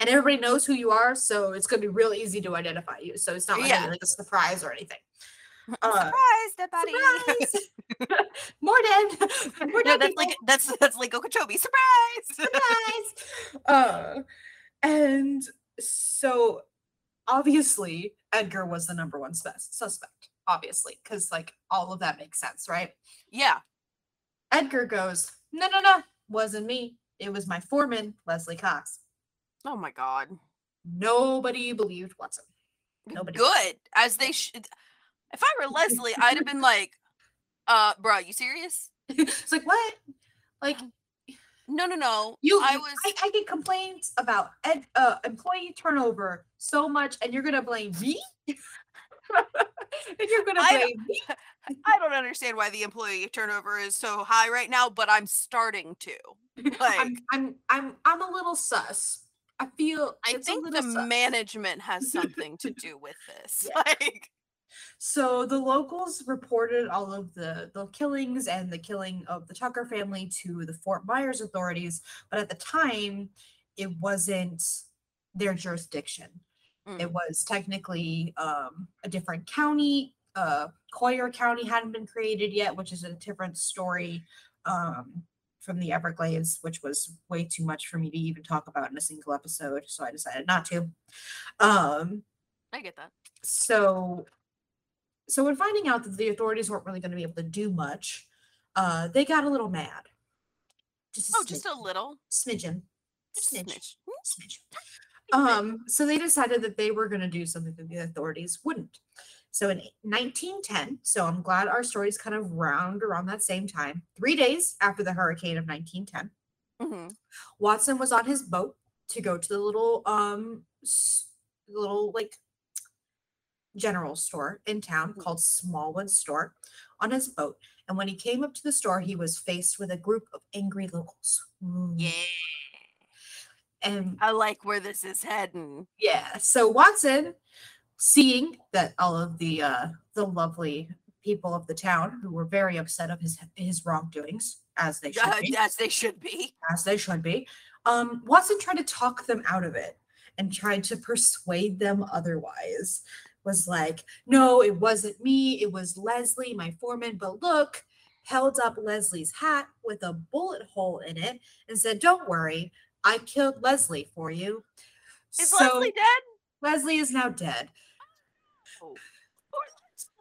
And everybody knows who you are, so it's gonna be real easy to identify you. So it's not like, Yeah. like a surprise or anything. Uh, Surprise, dead body. Surprise! More dead. More no, dead that's people. like that's that's like Okeechobee. Surprise. surprise. uh, and so obviously Edgar was the number one sus- suspect, obviously, because like all of that makes sense, right? yeah. Edgar goes, no, no, no, wasn't me. It was my foreman, Leslie Cox. Oh my god. Nobody believed Watson. Nobody. Good. As they should. If I were Leslie, I'd have been like, uh, bro, you serious? it's like what? Like No, no, no. you, I was I, I get complaints about ed, uh, employee turnover so much, and you're gonna blame me. you're gonna I don't- blame me. I don't understand why the employee turnover is so high right now, but I'm starting to. Like I'm, I'm, I'm, I'm a little sus. I feel. I think the sus. management has something to do with this. Yeah. Like So the locals reported all of the the killings and the killing of the Tucker family to the Fort Myers authorities, but at the time it wasn't their jurisdiction. It Mm. was technically um, a different county. Uh, Collier County hadn't been created yet, which is a different story um, from the Everglades, which was way too much for me to even talk about in a single episode. So I decided not to. Um, I get that. so so when finding out that the authorities weren't really going to be able to do much uh they got a little mad just a Oh, just a little. smidgen Just smidge, smidge. smidge. Um so they decided that they were going to do something that the authorities wouldn't so in 1910 so i'm glad our stories kind of round around that same time three days after the hurricane of 1910 hmm Watson was on his boat to go to the little um little like general store in town Mhm. called Smallwood Store on his boat. And when he came up to the store, he was faced with a group of angry locals. Mm. Yeah. And I like where this is heading. yeah, so Watson, seeing that all of the uh the lovely people of the town who were very upset of his his wrongdoings, as they should Uh, be, as they should be. as they should be. Um, Watson tried to talk them out of it and tried to persuade them otherwise. Was like, no, it wasn't me, it was Leslie, my foreman. But look, held up Leslie's hat with a bullet hole in it and said, Don't worry, I killed Leslie for you. Is so Leslie dead? Leslie is now dead. Oh, poor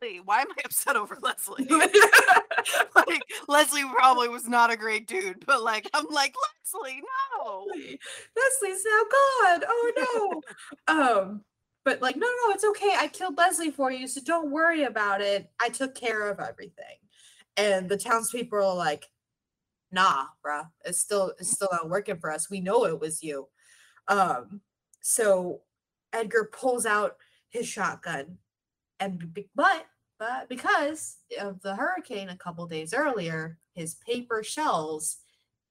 Leslie. Why am I upset over Leslie? like Leslie probably was not a great dude, but like I'm like Leslie, no. Leslie's now gone. Oh no. um, but like, no, no, it's okay. I killed Leslie for you, so don't worry about it. I took care of everything. And the townspeople are like, nah, bruh, it's still it's still not working for us. We know it was you. Um, so Edgar pulls out his shotgun, and but but because of the hurricane a couple days earlier, his paper shells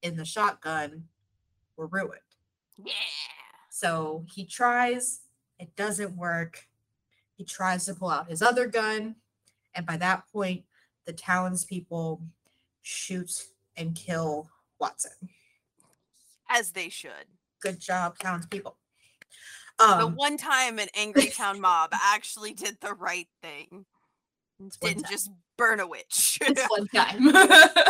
in the shotgun were ruined. Yeah. So he tries, it doesn't work. He tries to pull out his other gun, and by that point, the townspeople shoot and kill Watson. As they should. Good job, townspeople. the Um, one time an angry town mob actually did the right thing. Didn't just burn a witch. It's one time.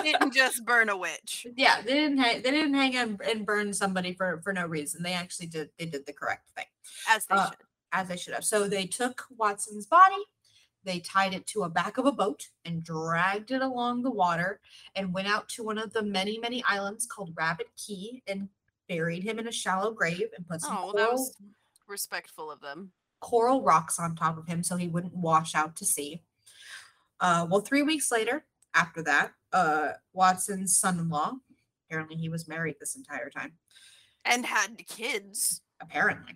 Didn't just burn a witch. yeah, they didn't hang, they didn't hang and, and burn somebody for for no reason. They actually did they did the correct thing. As they Uh, should. as they should have. So they took Watson's body, they tied it to a back of a boat and dragged it along the water and went out to one of the many, many islands called Rabbit Key and buried him in a shallow grave and put some Oh, well, that coral, was respectful of them. coral rocks on top of him so he wouldn't wash out to sea. Uh, well, three weeks later, after that, uh, Watson's son-in-law, apparently he was married this entire time, And had kids. apparently.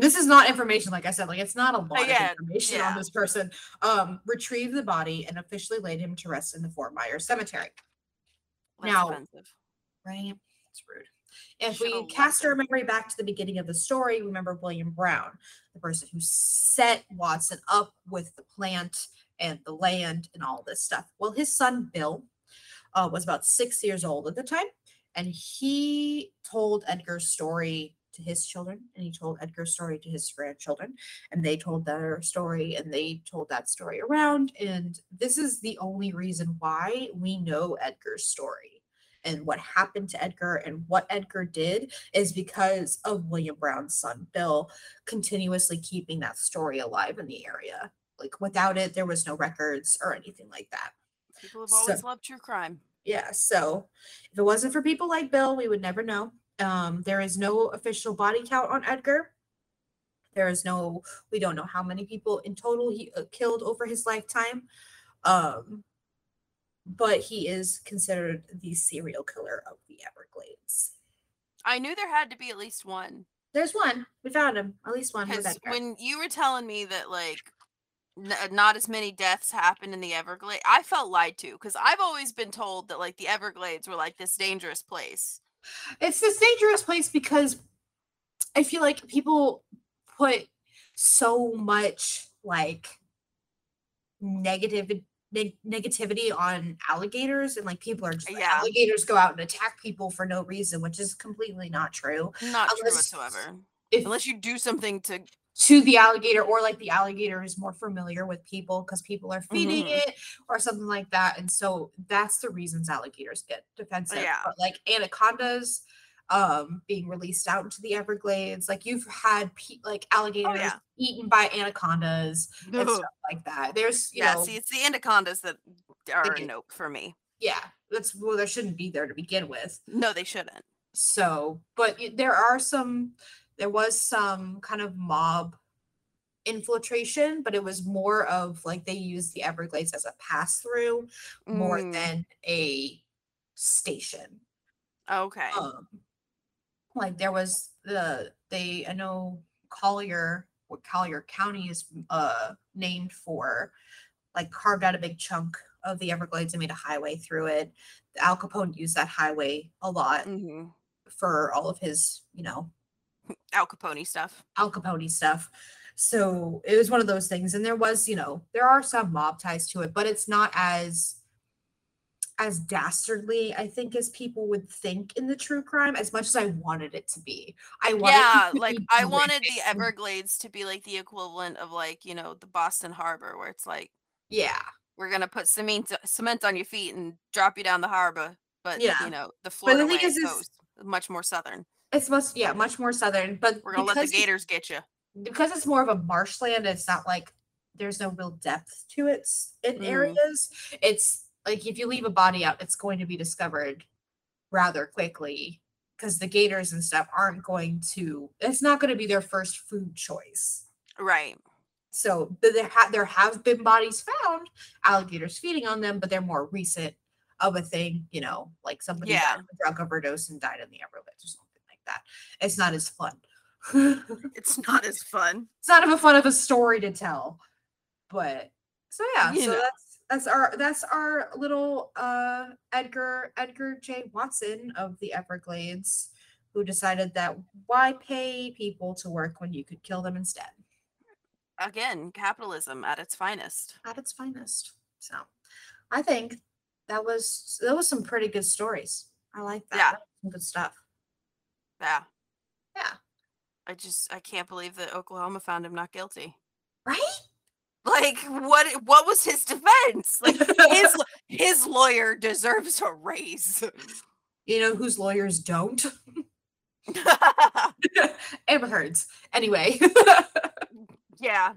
This is not information, like I said, like it's not a lot yeah, of information yeah. on this person. Um, retrieved the body and officially laid him to rest in the Fort Myers Cemetery. That's Now- offensive. Right? It's rude. If we cast our memory back to the beginning of the story, remember William Brown, the person who set Watson up with the plant and the land and all this stuff. Well, his son Bill uh, was about six years old at the time, and he told Edgar's story to his children, and he told Edgar's story to his grandchildren, and they told their story, and they told that story around. And this is the only reason why we know Edgar's story and what happened to Edgar and what Edgar did is because of William Brown's son Bill continuously keeping that story alive in the area. Like without it, there was no records or anything like that. People have So- always loved true crime. Yeah, so if it wasn't for people like Bill, we would never know. Um, there is no official body count on Edgar. There is no, we don't know how many people in total he uh, killed over his lifetime. Um, but he is considered the serial killer of the Everglades. I knew there had to be at least one. There's one. We found him. At least one. Because when you were telling me that like n- uh, not as many deaths happened in the Everglades, I felt lied to because I've always been told that like the Everglades were like this dangerous place. It's this dangerous place because I feel like people put so much like negative neg- negativity on alligators and like people are just like, Yeah. alligators go out and attack people for no reason, which is completely not true. Not true whatsoever. If Unless you do something to to the alligator or like the alligator is more familiar with people because people are feeding Mhm. it or something like that and so that's the reasons alligators get defensive Yeah. but like anacondas um being released out into the everglades like you've had pe- like alligators Oh, yeah. eaten by anacondas and stuff like that there's yeah, know see, it's the anacondas that are a nope for me. yeah that's well there shouldn't be there to begin with No, they shouldn't. so but there are some there was some kind of mob infiltration but it was more of like they used the everglades as a pass through more Mm, than a station. Okay. um like there was the they i know collier what collier county is uh named for like carved out a big chunk of the everglades and made a highway through it. Al capone used that highway a lot hmm for all of his, you know, Al Capone stuff. Al Capone stuff. So it was one of those things. And there was, you know, there are some mob ties to it, but it's not as as dastardly, I think, as people would think in the true crime, as much as I wanted it to be. I wanted Yeah, like I wanted the Everglades to be like the equivalent of like, you know, the Boston Harbor where it's like Yeah. we're gonna put cement cement on your feet and drop you down the harbor. But Yeah. you know, the the Florida thing is- is is- coast, much more southern. It's must yeah, much more southern. But We're gonna let the gators get you. because it's more of a marshland, it's not like there's no real depth to it in Mhm. areas. It's like if you leave a body out, it's going to be discovered rather quickly because the gators and stuff aren't going to. It's not going to be their first food choice. Right. So there ha- there have been bodies found, alligators feeding on them, but they're more recent of a thing. You know, like somebody Yeah. drug overdose and died in the Everglades or something that. It's not as fun. It's not as fun. it's not of a fun of a story to tell but so yeah You so know. that's that's our that's our little uh edgar edgar j watson of the everglades who decided that why pay people to work when you could kill them instead Again, capitalism at its finest. at its finest so i think that was that was some pretty good stories i like that Yeah. That some good stuff Yeah. Yeah. I just I can't believe that Oklahoma found him not guilty. right Like what what was his defense? Like his his lawyer deserves a raise. you know whose lawyers don't amber heards anyway yeah.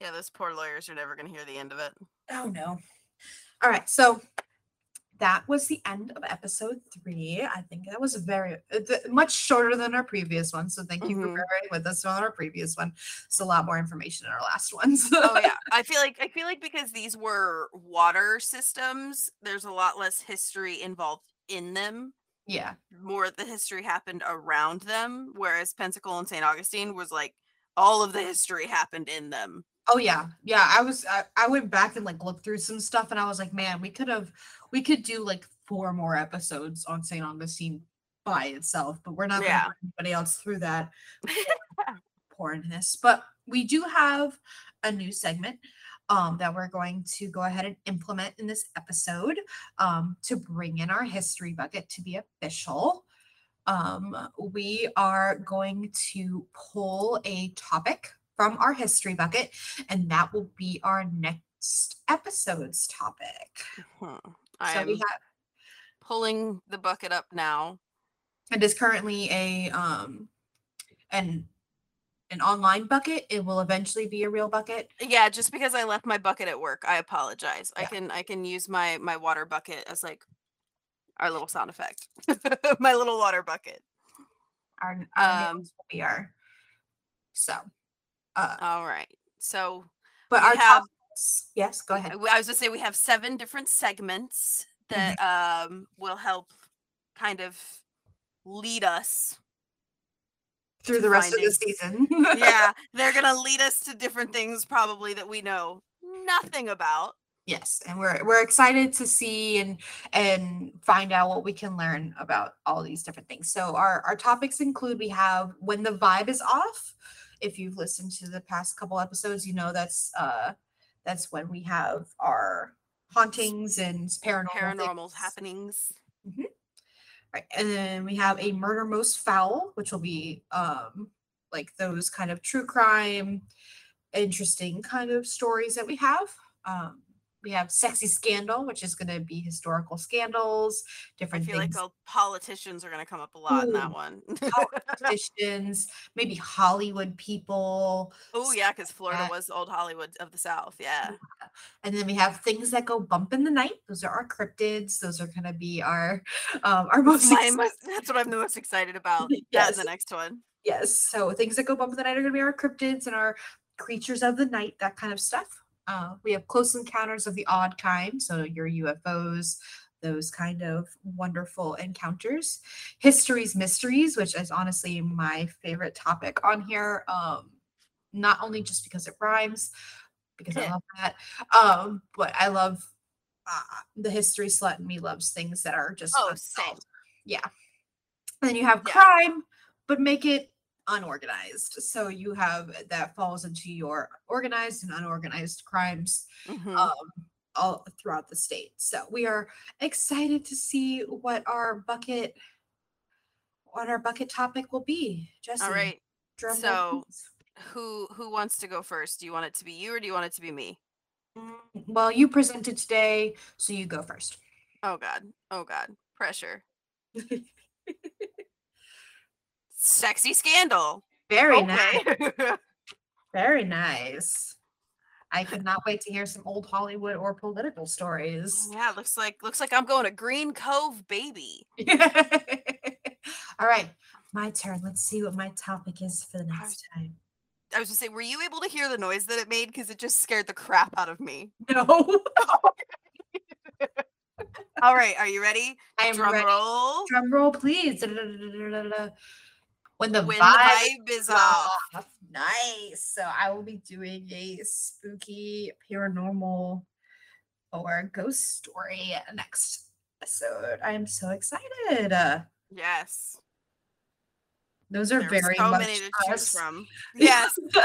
Yeah, those poor lawyers are never gonna hear the end of it. Oh no. All right, so that was the end of episode three. I think that was very uh, much shorter than our previous one. So thank you for Mhm. bearing with us on our previous one. It's a lot more information in our last ones. Oh yeah. I feel like I feel like because these were water systems, there's a lot less history involved in them. yeah, More of the history happened around them, whereas Pensacola and St. Augustine was like all of the history happened in them. Oh yeah, yeah. I was I, I went back and like looked through some stuff, and I was like, man, we could have we could do like four more episodes on Saint Augustine by itself, but we're not Yeah. going to put anybody else through that pornness. But we do have a new segment um, that we're going to go ahead and implement in this episode um, to bring in our history bucket to be official. Um, we are going to pull a topic from our history bucket, and that will be our next episode's topic. Hmm. So I'm we have pulling the bucket up now. it is currently a um an an online bucket. It will eventually be a real bucket. Yeah, just because I left my bucket at work, I apologize. I can I can use my my water bucket as like our little sound effect. my little water bucket. Our, our Um, we are. so uh All right. So but our have- topics, yes, go ahead. I I was gonna say we have seven different segments that um will help kind of lead us. Through the rest of the season. yeah, they're gonna lead us to different things probably that we know nothing about. Yes, and we're we're excited to see and and find out what we can learn about all these different things. So our our topics include we have when the vibe is off. if you've listened to the past couple episodes, you know that's uh that's when we have our hauntings and paranormal Paranormal things. happenings. Right. And then we have a murder most foul, which will be um like those kind of true crime, interesting kind of stories that we have. Um we have sexy scandal, which is gonna be historical scandals, I different feel things, like uh, politicians are going to come up a lot in that one. politicians, maybe Hollywood people. oh yeah, because Florida was old Hollywood of the South. Yeah. And then we have things that go bump in the night. Those are our cryptids. Those are gonna be our um our most most- that's what I'm the most excited about. That's the next one. Yes. So things that go bump in the night are going to be our cryptids and our creatures of the night, that kind of stuff. Uh, we have close encounters of the odd kind. So your UFOs, those kind of wonderful encounters. History's mysteries, which is honestly my favorite topic on here. Um, not only just because it rhymes, because I love that, um, but I love uh, the history slut in me loves things that are just Oh, unsolved. same. Yeah. And then you have Yeah. crime, but make it unorganized. So you have that falls into your organized and unorganized crimes Mhm. um, all throughout the state. So we are excited to see what our bucket what our bucket topic will be. Jessi, All right. roll, so-. Who who wants to go first? Do you want it to be you or do you want it to be me? Mm, Well, you presented today, so you go first. Oh god. Oh god. Pressure. Sexy scandal. Very nice. Very nice. I could not wait to hear some old Hollywood or political stories. Oh, yeah, looks like looks like I'm going to Green Cove, baby. All right, my turn. Let's see what my topic is for the next time. I was gonna say, were you able to hear the noise that it made? Because it just scared the crap out of me. No, All right, are you ready? I am Drum ready. roll. Drum roll, please. When the When vibe, the vibe is off. off. Nice. So I will be doing a spooky paranormal or ghost story next episode. I am so excited. Uh, Yes. those are There were very so much many to choose from. Yes.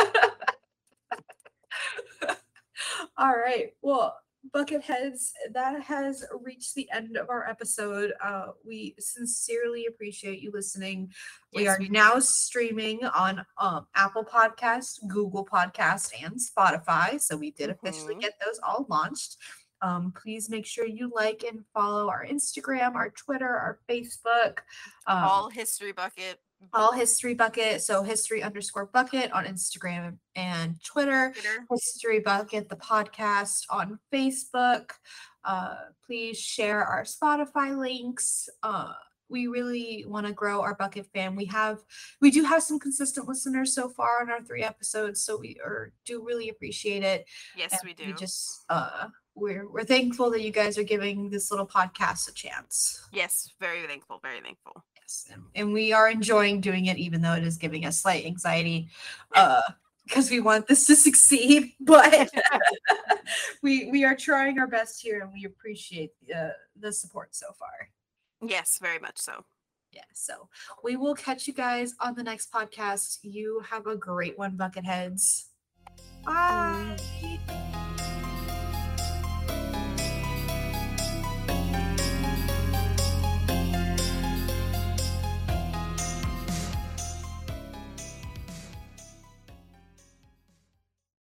All right. Well, Bucketheads, that has reached the end of our episode. Uh, we sincerely appreciate you listening. we Yes, are we do. now streaming on um, Apple Podcast, Google Podcast, and Spotify. So we did officially Mhm. get those all launched. Um, please make sure you like and follow our Instagram, our Twitter, our Facebook. Um, All history bucket. All history bucket. So history underscore bucket on Instagram and Twitter. Twitter. History Bucket, the podcast on Facebook. Uh, please share our Spotify links. Uh, we really want to grow our bucket fam. We have, we do have some consistent listeners so far on our three episodes, so we are do really appreciate it. Yes, And we do. We just, uh, we're we're thankful that you guys are giving this little podcast a chance. yes, very thankful. Very thankful. Yes, and, and we are enjoying doing it, even though it is giving us slight anxiety, uh, because we want this to succeed. But we we are trying our best here, and we appreciate uh, the support so far. Yes, very much so. Yeah, so we will catch you guys on the next podcast. You have a great one, Bucketheads. Bye.